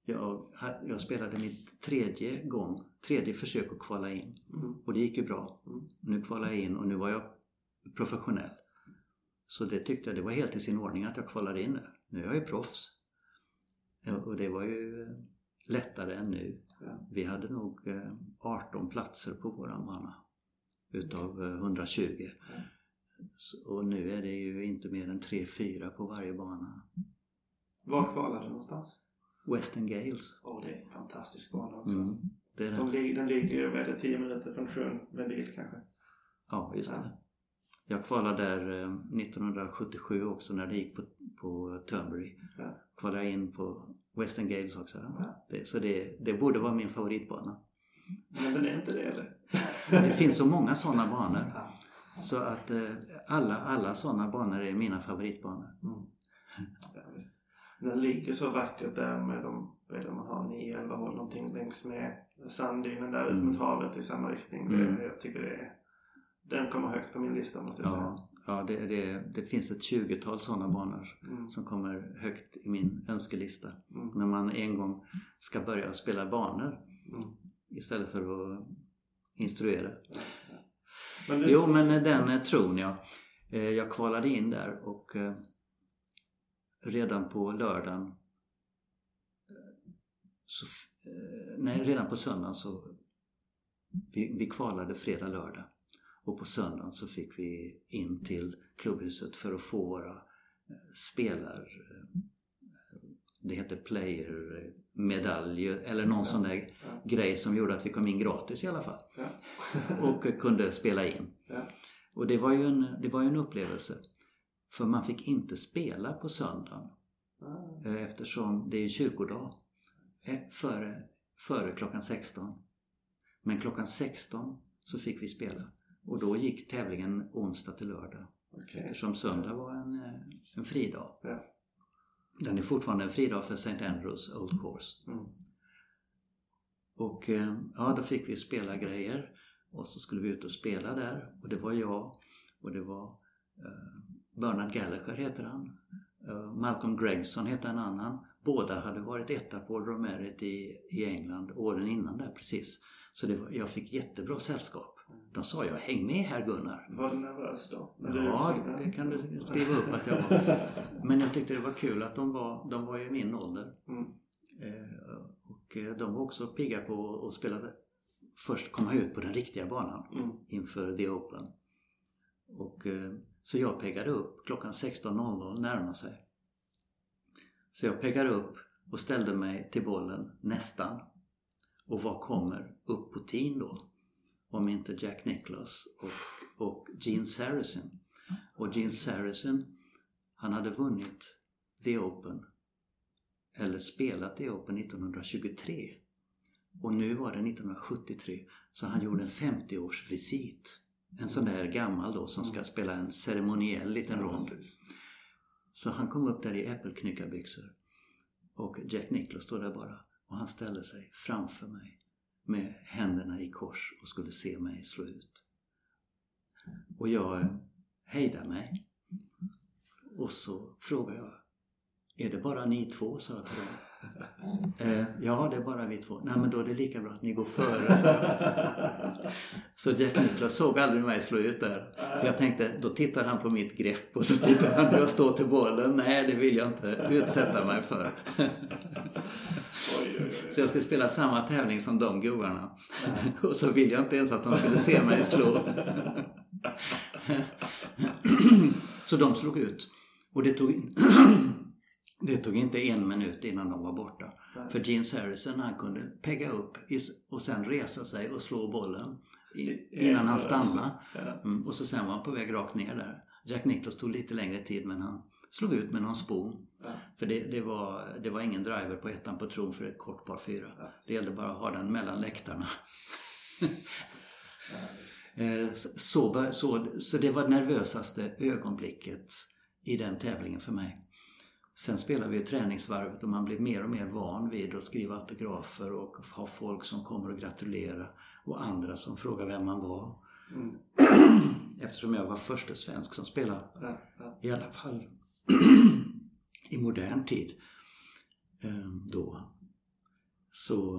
jag, jag spelade mitt tredje gång, tredje försök att kvala in. mm, Och det gick ju bra. Mm. Nu kvalade jag in och nu var jag professionell. Så det tyckte jag det var helt i sin ordning att jag kvalade in nu. Nu är jag ju proffs. Och det var ju eh, lättare än nu. Vi hade nog eh, 18 platser på våran bana utav eh, 120. Ja. Så- Och nu är det ju inte mer än 3-4 på varje bana. var kvalade du någonstans? Western Gales. Åh, det är en fantastisk bana också. Mm, det är De, det. lig- den ligger ju, vad är det, 10 minuter från sjön med bil kanske? Ja, just Ja. Jag kvalade där eh, 1977 också när det gick på, på Turnberry. Ja. Kvalade jag in på Western Gales också. Ja. Det, så det, det borde vara min favoritbana. Men den är inte det eller? Det finns så många sådana banor. Ja. Så att eh, alla, alla sådana banor är mina favoritbanor. Mm. Ja, visst. Den ligger så vackert där med de, vad man har, 9-11 hål någonting längs med sanddynen där ut Mm. mot havet i samma riktning. Mm. Det, jag tycker det är, den kommer högt på min lista måste jag säga. Ja, ja det, det, det finns ett 20-tal sådana banor Mm. som kommer högt i min önskelista. Mm. När man en gång ska börja spela banor Mm. istället för att instruera. Men du, Jo, men den eh, tron jag. Eh, Jag kvalade in där och eh, redan på lördagen så, nej, redan på söndagen så vi, vi kvalade fredag, lördag och på söndagen så fick vi in till klubbhuset för att få våra eh, spelar eh, det heter player medalj eller någon Ja. sån där Ja. grej som gjorde att vi kom in gratis i alla fall Ja. och kunde spela in. Och det var ju en, det var ju en upplevelse. För man fick inte spela på söndagen Ah, eh, eftersom det är kyrkodag före, före klockan 16. Men klockan 16 så fick vi spela. Och då gick tävlingen onsdag till lördag. Okej. Eftersom söndag var en, eh, en fridag. Ja. Den är fortfarande en fridag för St. Andrews Old Course. Mm. Och eh, ja, då fick vi spela grejer och så skulle vi ut och spela där och det var jag och det var eh, Bernard Gallagher heter han. Eh, Malcolm Gregson heter en annan. Båda hade varit etta på Royal Merit i, i England åren innan där precis. Så var, jag fick jättebra sällskap. De sa jag häng med här Gunnar. Var du nervös då? Ja, det kan du skriva upp att jag var. Men jag tyckte det var kul att de var, de var i min ålder. Mm. Eh, och eh, de var också pigga på att spela först komma ut på den riktiga banan Mm. inför The Open. Och, eh, så jag peggade upp klockan 16.00 närmar sig. Så jag peggade upp och ställde mig till bollen nästan. Och vad kommer upp på tin då? Om inte Jack Nicklaus och, och Gene Saracen. Och Gene Saracen, han hade vunnit The Open eller spelat The Open 1923. Och nu var det 1973 så han gjorde en 50-årsvisit. En sån där gammal då som ska spela en ceremoniell liten rond. Så han kom upp där i äppelknyckarbyxor. Och Jack Nicklaus stod där bara. Och han ställde sig framför mig med händerna i kors och skulle se mig slå ut. Och jag hejdade mig. Och så frågade jag Är det bara ni två? sa jag till dem. Eh, ja, det är bara vi två. Nej, men då är det lika bra att ni går före. jag. Så Jack Nicklaus såg aldrig mig slå ut där. För jag tänkte, då tittar han på mitt grepp och så tittar han när jag står till bollen. Nej, det vill jag inte utsätta mig för. Så jag skulle spela samma tävling som de gubbarna. Och så vill jag inte ens att de skulle se mig slå. Så de slog ut. Och det tog, det tog inte en minut innan de var borta. För Gene Saracen han kunde pegga upp och sen resa sig och slå bollen innan han stannade. Mm, och så sen var han på väg rakt ner där. Jack Nicklaus tog lite längre tid men han slog ut med någon spon. Ja. För det, det, var, det var ingen driver på ettan på tron för ett kort par fyra. Ja. Det gällde bara att ha den mellan läktarna. Ja. Eh, Så, så, så det var nervösaste ögonblicket i den tävlingen för mig. Sen spelade vi ju träningsvarvet och man blev mer och mer van vid att skriva autografer och ha folk som kommer och gratulera och andra som frågar vem man var. Mm. Eftersom jag var första svensk som spelade i alla fall i modern tid eh, då så,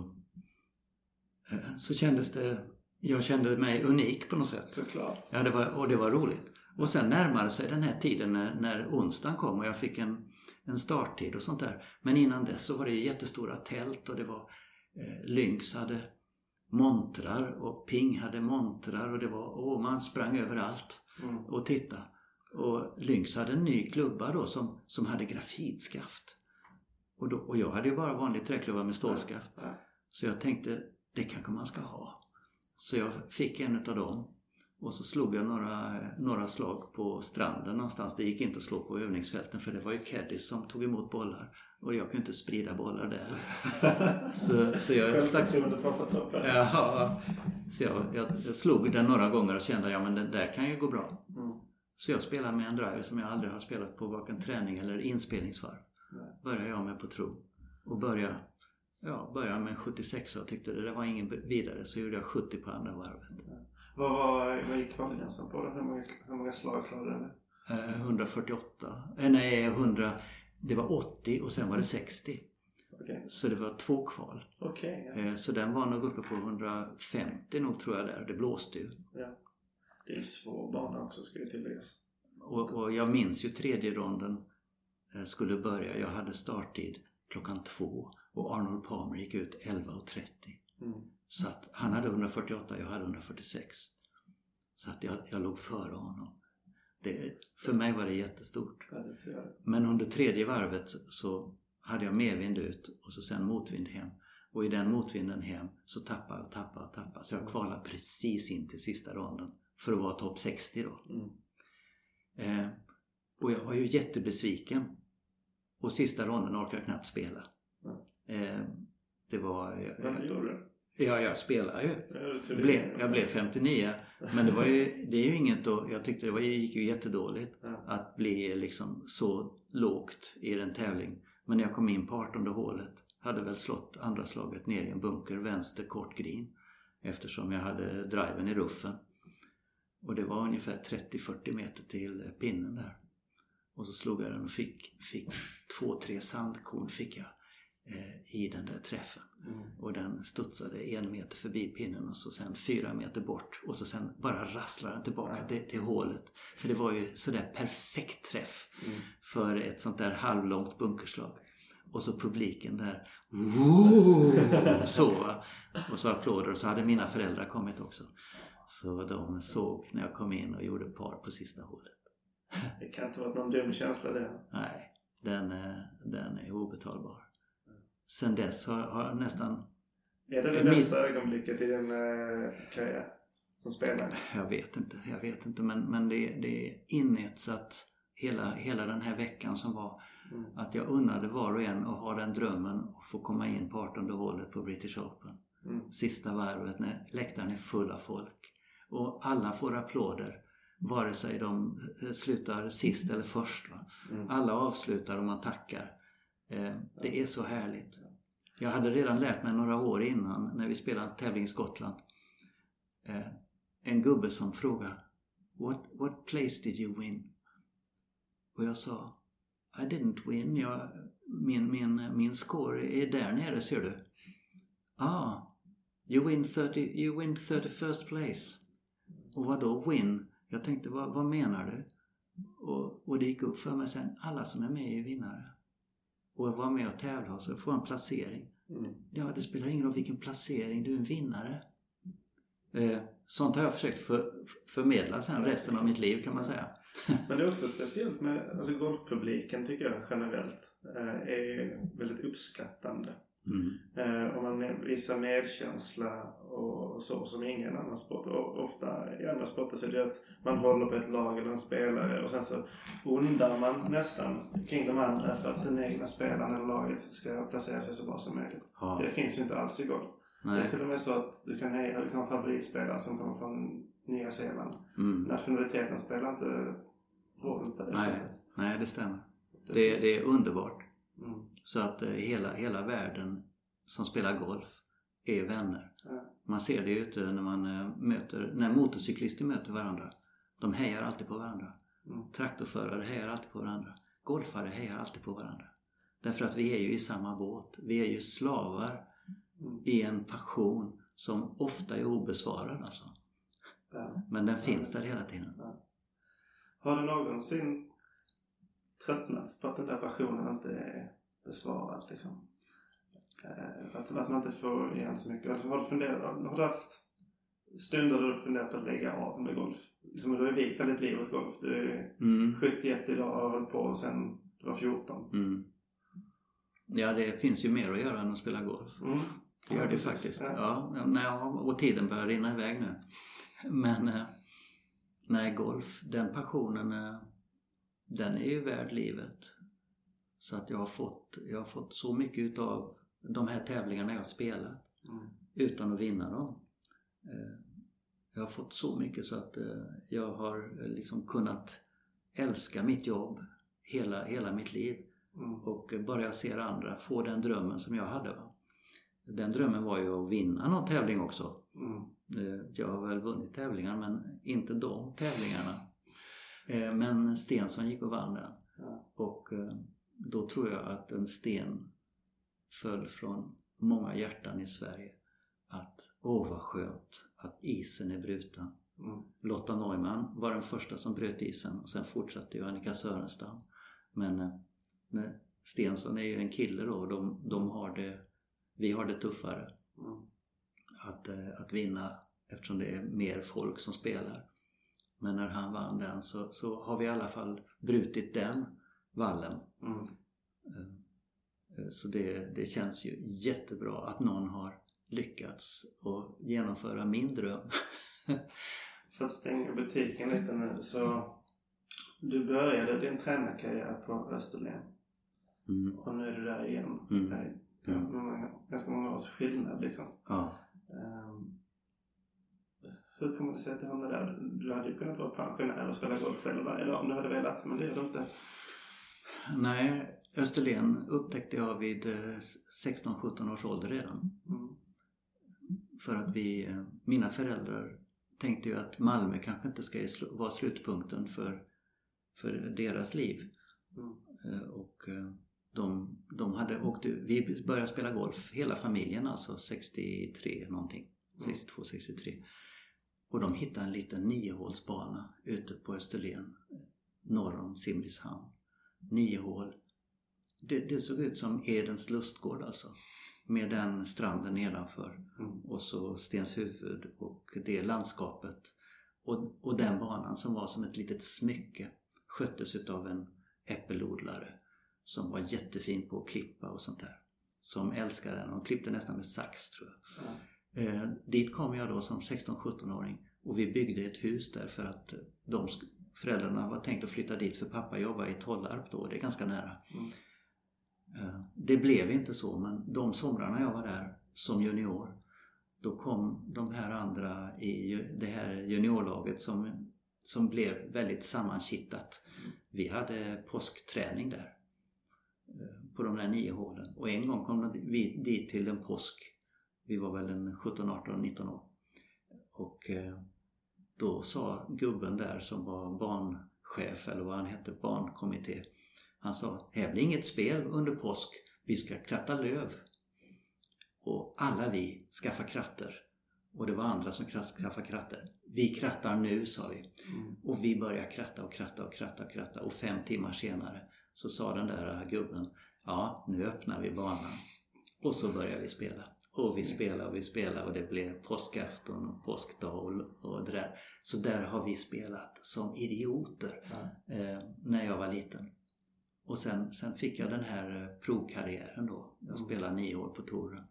eh, så kändes det, jag kände mig unik på något sätt. Såklart. Ja, det var, och det var roligt. Och sen närmade sig den här tiden när, när onsdagen kom och jag fick en, en starttid och sånt där. Men innan dess så var det jättestora tält och det var eh, Lynx hade montrar och Ping hade montrar och det var, åh, man sprang överallt Mm. och titta. Och Lynx hade en ny klubba då som, som hade grafitskaft. Och, då, och jag hade ju bara vanlig träklubba med stålskaft. Ja. Så jag tänkte, det kanske man ska ha. Så jag fick en utav dem. Och så slog jag några, några slag på stranden någonstans. Det gick inte att slå på övningsfälten för det var ju caddies som tog emot bollar. Och jag kunde inte sprida bollar där. Så, så jag stack. Jaha. Så jag, jag, jag slog den några gånger och kände ja men den där kan ju gå bra. Så jag spelade med en driver som jag aldrig har spelat på varken träning eller inspelningsvarv. Nej. Började jag med på tro. Och började, ja, började med en 76 och tyckte det där var ingen vidare så gjorde jag 70 på andra varvet. Vad, var, vad gick kvalgränsen på då? Hur många, hur många slag klarade du? Eh, 148, eh, nej 100, det var 80 och sen var det 60. Okej. Så det var två kval. Okej, ja. Eh, Så den var nog uppe på 150 nog tror jag där. Det blåste ju. ja. Det är en svår bana också ska ju tilläggas. Och, och jag minns ju tredje ronden eh, skulle börja. Jag hade starttid klockan två och Arnold Palmer gick ut 11.30. Mm. Så att han hade 148, jag hade 146. Så att jag, jag låg före honom. Det, för mig var det jättestort. Det jag. Men under tredje varvet så hade jag medvind ut och så sen motvind hem. Och i den motvinden hem så tappade och tappade och tappade. Så jag kvalade precis in till sista ronden. För att vara topp 60 då. Mm. Eh, och jag var ju jättebesviken. Och sista ronden orkade jag knappt spela. Eh, det var... Vad gjorde du? Ja, jag spelar ju. Jag blev, jag blev 59. Men det var ju, det är ju inget att, jag tyckte det var, gick ju jättedåligt Ja. att bli liksom så lågt i en tävling. Men när jag kom in på 18 hålet Hade väl slått andra slaget ner i en bunker, vänster kort green. Eftersom jag hade driven i ruffen. Och det var ungefär 30-40 meter till pinnen där. Och så slog jag den och fick, fick två, tre sandkorn fick jag eh, i den där träffen. Mm. Och den studsade en meter förbi pinnen och så sen fyra meter bort. Och så sen bara rasslade den tillbaka Ja. till, till hålet. För det var ju sådär perfekt träff Mm. för ett sånt där halvlångt bunkerslag. Och så publiken där. Wow! Så. Och så applåder och så hade mina föräldrar kommit också. Så de såg när jag kom in och gjorde par på sista hålet. Det kan inte varit någon dum känsla det. Nej, den, eh, den är obetalbar. Sen dess har, har jag nästan, Är det det Min- bästa ögonblicket i din eh, karriär som spelare? jag vet inte, jag vet inte men, men det, det är inetsat hela, hela den här veckan som var Mm. att jag unnade var och en att ha den drömmen att få komma in på 18 hålet på British Open. Mm. Sista varvet när läktaren är full av folk. Och alla får applåder. Vare sig de eh, slutar sist eller först. Mm. Alla avslutar och man tackar. Eh, det är så härligt. Jag hade redan lärt mig några år innan när vi spelade tävling i Skottland. Eh, en gubbe som frågade what, what place did you win? Och jag sa I didn't win. Jag, min, min, min score är där nere ser du. Ah, you win, 30, you win 31st place. Och vad då win? Jag tänkte vad, vad menar du? Och, och det gick upp för mig sen, alla som är med är vinnare. Och vara med och tävla och så få en placering. Mm. Ja, det spelar ingen roll vilken placering, du är en vinnare. Eh, sånt har jag försökt för, förmedla sen resten av mitt liv kan man säga. Men det är också speciellt med alltså golfpubliken tycker jag generellt eh, är väldigt uppskattande. Mm. Eh, och man visar medkänsla och så som ingen annan sport. Och ofta i andra sporter så är det att man håller på ett lag eller en spelare och sen så ondar man nästan kring de andra för att den egna spelaren eller laget ska placera sig så bra som möjligt. Ja, Det finns ju inte alls i golf. Det är till och med så att du kan, heja, du kan ha favoritspelare som kommer från Nya Zeeland. Mm. Nationaliteten spelar inte roll på det Nej. sättet. nej, det stämmer. Det, det är underbart. Mm. Så att eh, hela, hela världen som spelar golf är vänner. Ja. Man ser det ute när man eh, möter, när motorcyklister möter varandra. De hejar alltid på varandra. Mm. Traktorförare hejar alltid på varandra. Golfare hejar alltid på varandra. Därför att vi är ju i samma båt. Vi är ju slavar Mm. i en passion som ofta är obesvarad alltså. Men den finns där hela tiden. Har du någonsin tröttnat på att den där passionen inte är besvarad liksom? Eh, att, att man inte får igen så mycket. Alltså, har, du funderat, har du haft stunder då du funderat på att lägga av med golf? Liksom, du har ju vikt ditt liv åt golf. Du är Mm. 71 idag och har hållit på sen du var 14. Mm. Ja, det finns ju mer att göra än att spela golf. Mm. Det gör det precis. faktiskt. Ja. Ja, och tiden börjar rinna iväg nu. Men eh, nej, golf, den passionen, eh, den är ju värd livet. Så att jag har fått, jag har fått så mycket utav de här tävlingarna jag har spelat Mm. utan att vinna dem. Eh, Jag har fått så mycket så att eh, jag har eh, liksom kunnat älska mitt jobb hela, hela mitt liv. Mm. Och bara jag ser andra få den drömmen som jag hade. Va? Den drömmen var ju att vinna någon tävling också. Mm. Jag har väl vunnit tävlingar men inte de tävlingarna. Eh, Men Stensson gick och vann den. Ja. Och eh, då tror jag att en sten föll från många hjärtan i Sverige. Att åh vad skönt att isen är bruten. Mm. Lotta Neumann var den första som bröt isen och sen fortsatte ju Annika Sörenstam. Men eh, nej, Stensson är ju en kille då och de, de har det, vi har det tuffare Mm. att, att vinna eftersom det är mer folk som spelar. Men när han vann den så, så har vi i alla fall brutit den vallen. Mm. Eh, eh, Så det, det känns ju jättebra att någon har lyckats att genomföra min dröm. För att stänga butiken lite nu så du började din tränarkarriär på Österlen Mm. och nu är du där igen. Mm. Det är Ganska många års skillnad liksom. Ja. Hur kommer det sig att du hamnade där? Du hade ju kunnat vara pensionär och spela golf själv varje dag om du hade velat, men det är du inte. Nej, Österlen upptäckte jag vid 16-17 års ålder redan. Mm. För att vi, mina föräldrar tänkte ju att Malmö kanske inte ska vara slutpunkten för, för deras liv. Mm. Och de, de hade åkt vi började spela golf, hela familjen alltså 63 någonting. 62, 63. Och de hittade en liten niohålsbana ute på Österlen norr om Simrishamn. Nio hål. Det, det, såg ut som Edens lustgård alltså. Med den stranden nedanför. Mm. Och så Stenshuvud och det landskapet. Och, och den banan som var som ett litet smycke sköttes utav en äppelodlare som var jättefin på att klippa och sånt där. Som älskade den. De klippte nästan med sax tror jag. Ja. Eh, dit kom jag då som 16-17-åring och vi byggde ett hus där för att de föräldrarna var tänkt att flytta dit för pappa jobbade i Tollarp då, det är ganska nära. Mm. Eh, det blev inte så men de somrarna jag var där som junior då kom de här andra i det här juniorlaget som, som blev väldigt sammankittat. Vi hade påskträning där eh, på de där nio hålen och en gång kom vi dit till en påsk vi var väl en 17, 18, 19 år. Och eh, då sa gubben där som var barnchef eller vad han hette, barnkommitté. Han sa, här blir inget spel under påsk. Vi ska kratta löv. Och alla vi skaffar kratter. Och det var andra som skaffade kratter. Vi krattar nu, sa vi. Mm. Och vi började kratta och kratta och kratta och kratta. Och fem timmar senare så sa den där gubben, ja nu öppnar vi banan. Och så började vi spela. Och vi spelade och vi spelade och det blev påskafton och påskdag och, det där. Så där har vi spelat som idioter eh, när jag var liten. Och sen, sen fick jag den här eh, provkarriären då. Jag Mm. spelade nio år på touren.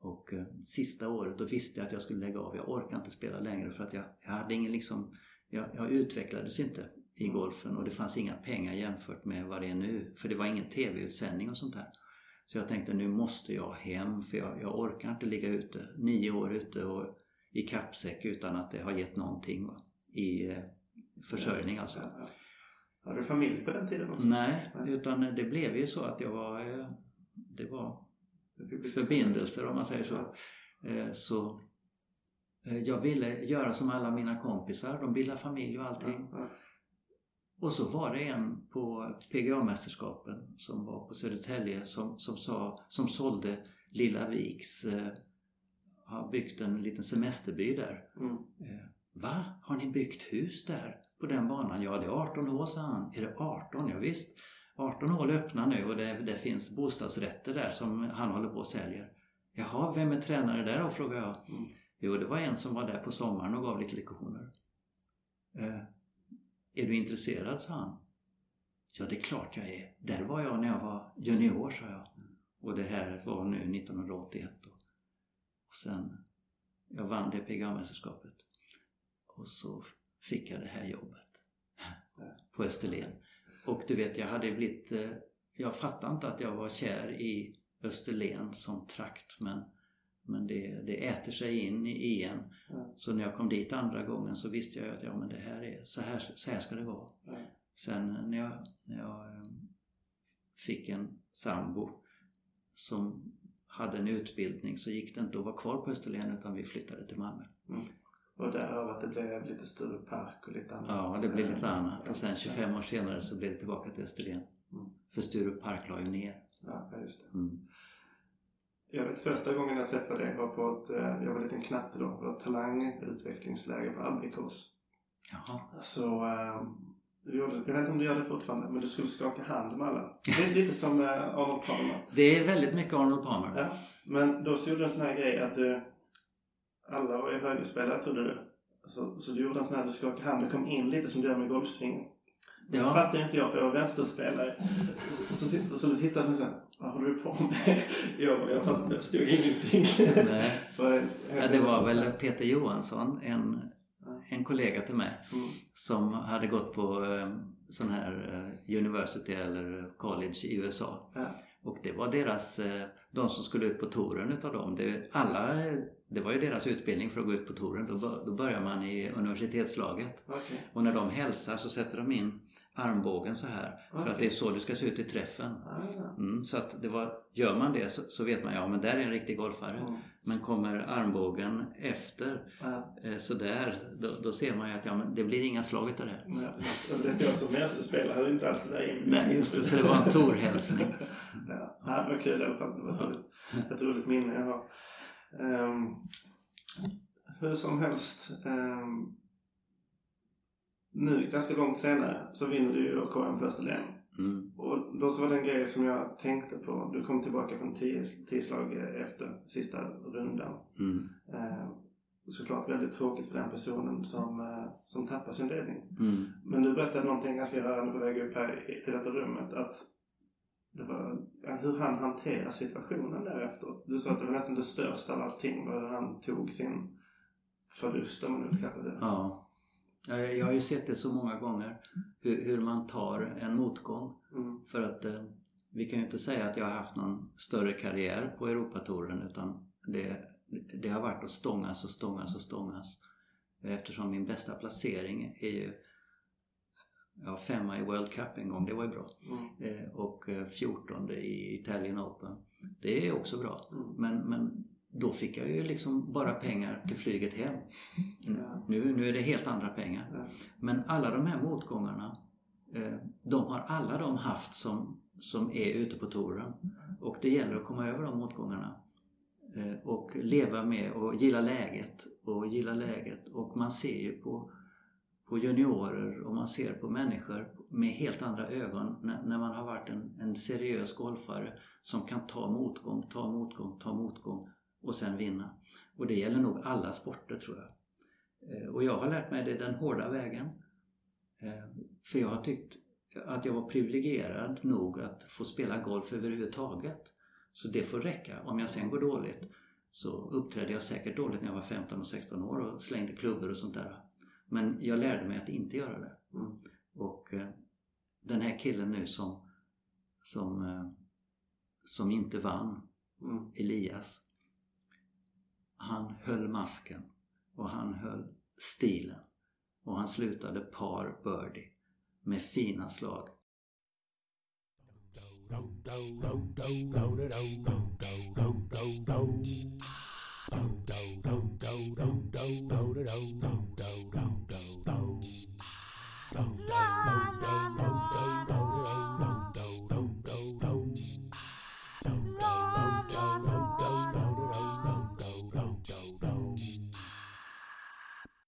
Och eh, sista året då visste jag att jag skulle lägga av. Jag orkade inte spela längre för att jag, jag hade ingen liksom, jag, jag utvecklades inte i golfen och det fanns inga pengar jämfört med vad det är nu. För det var ingen tv-utsändning och sånt där. Så jag tänkte nu måste jag hem för jag, jag orkar inte ligga ute nio år ute och i kappsäck utan att det har gett någonting va? i eh, försörjning alltså. Ja, ja. Har du familj på den tiden också? Nej, Nej. utan det blev ju så att jag var eh, det var förbindelser om man säger så. Eh, Så eh, jag ville göra som alla mina kompisar, de bildade familj och allting. Ja. Och så var det en på PGA-mästerskapen som var på Södertälje som, som, sa, som sålde Lilla Viks, eh, har byggt en liten semesterby där. Mm. Eh, Va? Har ni byggt hus där på den banan? Ja, det är 18 hål, sa han. Är det 18? Ja, visst. 18 hål öppna nu och det, det finns bostadsrätter där som han håller på och säljer. Jaha, vem är tränare där då? frågade jag. Mm. Jo, det var en som var där på sommaren och gav lite lektioner. Eh, är du intresserad? sa han. Ja, det är klart jag är. Där var jag när jag var junior, sa jag. Och det här var nu 1981 då. Och sen, jag vann det PGA-mästerskapet. Och så fick jag det här jobbet på Österlen. Och du vet, jag hade blivit... Eh, jag fattade inte att jag var kär i Österlen som trakt men, men det, det äter sig in i en. Ja. Så när jag kom dit andra gången så visste jag att ja, men det här är, så, här, så här ska det vara. Ja. Sen när jag, när jag eh, fick en sambo som hade en utbildning så gick det inte att vara kvar på Österlen utan vi flyttade till Malmö. Och därav att det blev lite Sturepark och lite annat. Ja, det blev lite annat. Och sen Ja. 25 år senare så blev det tillbaka till Österlen. Mm. För Sturepark la ju ner. Ja, just det. Mm. Jag vet första gången jag träffade dig var på ett, eh, jag var liten knatte då, på ett talangutvecklingsläger på Abrikos. Jaha. Så eh, du gjorde, jag vet inte om du gör det fortfarande, men du skulle skaka hand med alla. Det är lite som eh, Arnold Palmer. Det är väldigt mycket Arnold Palmer. Ja. Men då så gjorde du en sån här grej att du, alla var ju högerspelare trodde du. Så, så du gjorde en sån här, du skakade hand, du kom in lite som du gör med golfsvingen. Det Ja. fattade inte jag för jag var vänsterspelare. Så, så, så du tittade på såhär, vad håller du på med? Jag, jag, fast, jag förstod ingenting. Nej. Ja, det var väl Peter Johansson, en, en kollega till mig, Mm. som hade gått på eh, sån här eh, university eller college i USA. Ja. Och det var deras, eh, de som skulle ut på touren utav dem. Det, alla, det var ju deras utbildning för att gå ut på touren. Då, då börjar man i universitetslaget. Okej. Och när de hälsar så sätter de in armbågen så här. För att det är så du ska se ut i träffen. Ah, Mm, så att det var, gör man det så, så vet man ja men där är en riktig golfare. mm. Men kommer armbågen efter Ja. eh, sådär då, då ser man ju att ja, men det blir inga slag utav det. Nej, alltså, det är jag som mästerspelare hade inte alls det där in. Nej just det, så det var en torhälsning. Ja, ja, det var kul i alla fall. Det var ett roligt, ett roligt minne jag har. Ehm, hur som helst. ehm, nu ganska långt senare så vinner du ju då KM på Österlen. Mm, Och då så var det en grej som jag tänkte på. Du kom tillbaka från tio, tio slag efter sista rundan. mm, Eh, såklart väldigt tråkigt för den personen som, eh, som tappar sin ledning. mm, Men du berättade någonting ganska rörande på väg upp här till detta rummet. Att det var hur han hanterar situationen därefter. Du sa att det var nästan det största av allting var hur han tog sin förlust om man nu vill kalla det. ja. Jag, jag har ju sett det så många gånger hur, hur man tar en motgång. Mm. För att eh, vi kan ju inte säga att jag har haft någon större karriär på Europatouren utan det, det har varit att stångas och stångas och stångas. Eftersom min bästa placering är ju ja, femma i World Cup en gång, det var ju bra. Mm. Eh, och eh, 14 i Italian Open. Det är också bra. Mm. Men, men då fick jag ju liksom bara pengar till flyget hem. Mm. Nu, nu är det helt andra pengar. Men alla de här motgångarna, eh, de har alla de haft som, som är ute på touren. Och det gäller att komma över de motgångarna. Eh, och leva med och gilla läget. Och gilla läget. Och man ser ju på, på juniorer och man ser på människor med helt andra ögon när, när man har varit en, en seriös golfare som kan ta motgång, ta motgång, ta motgång och sen vinna. Och det gäller nog alla sporter tror jag. Eh, Och jag har lärt mig det den hårda vägen. Eh, För jag har tyckt att jag var privilegierad nog att få spela golf överhuvudtaget. Så det får räcka. Om jag sen går dåligt så uppträdde jag säkert dåligt när jag var 15 och 16 år och slängde klubbor och sånt där. Men jag lärde mig att inte göra det. Mm. Och eh, den här killen nu som, som, som inte vann, Mm. Elias, han höll masken och han höll stilen. Och han slutade par birdie med fina slag.